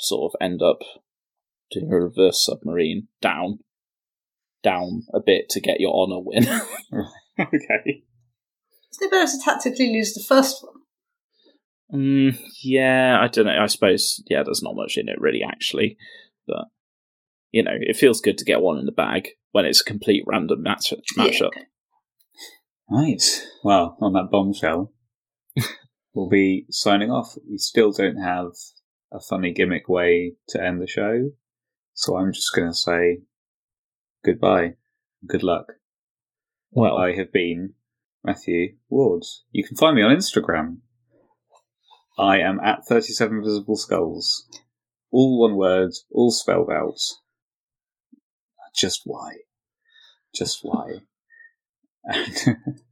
sort of end up doing a reverse submarine down, down a bit to get your honor win. <laughs> <laughs> okay. Isn't it better to tactically lose the first one? Mm, yeah, I don't know. I suppose yeah, there's not much in it really, actually, but you know, it feels good to get one in the bag when it's a complete random match Yeah, matchup. okay. Right. Well, on that bombshell, <laughs> we'll be signing off. We still don't have a funny gimmick way to end the show, so I'm just going to say goodbye. Good luck. Well, I have been Matthew Wards. You can find me on Instagram. I am at 37 Visible Skulls. All one word, all spelled out. Just why? Just why? And <laughs>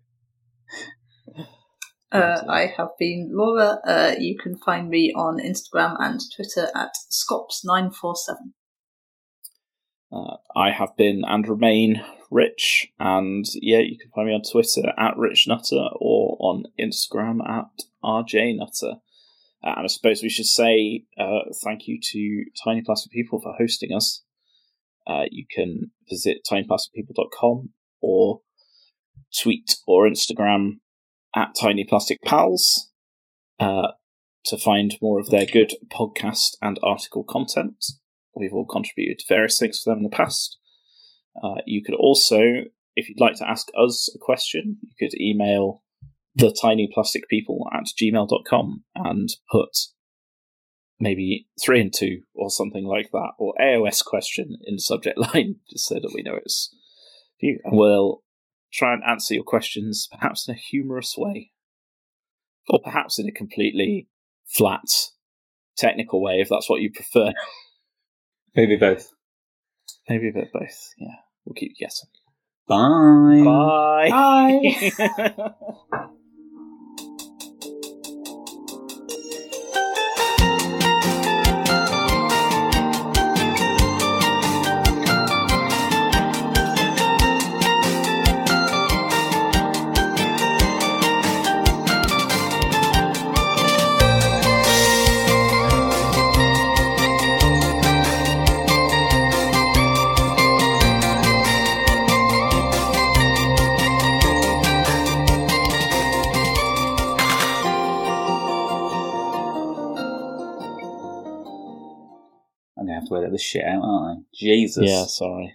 Uh, I have been Laura. Uh, you can find me on Instagram and Twitter at Scops947. uh, I have been and remain Rich, and yeah, you can find me on Twitter at Rich Nutter or on Instagram at RJ Nutter. Uh, and I suppose we should say uh, thank you to Tiny Plastic People for hosting us. Uh, you can visit tinyplasticpeople.com or tweet or Instagram at Tiny Plastic Pals uh, to find more of their good podcast and article content. We've all contributed various things for them in the past. Uh, you could also, if you'd like to ask us a question, you could email the tiny plastic people at gmail.com and put maybe three and two or something like that, or AOS question in the subject <laughs> line, just so that we know it's you. And we'll try and answer your questions, perhaps in a humorous way, or perhaps in a completely flat, technical way, if that's what you prefer. maybe both. Maybe a bit of both. Yeah, we'll keep guessing. Bye. Bye. Bye. <laughs> Edit this shit out, aren't I? Jesus. yeah, sorry.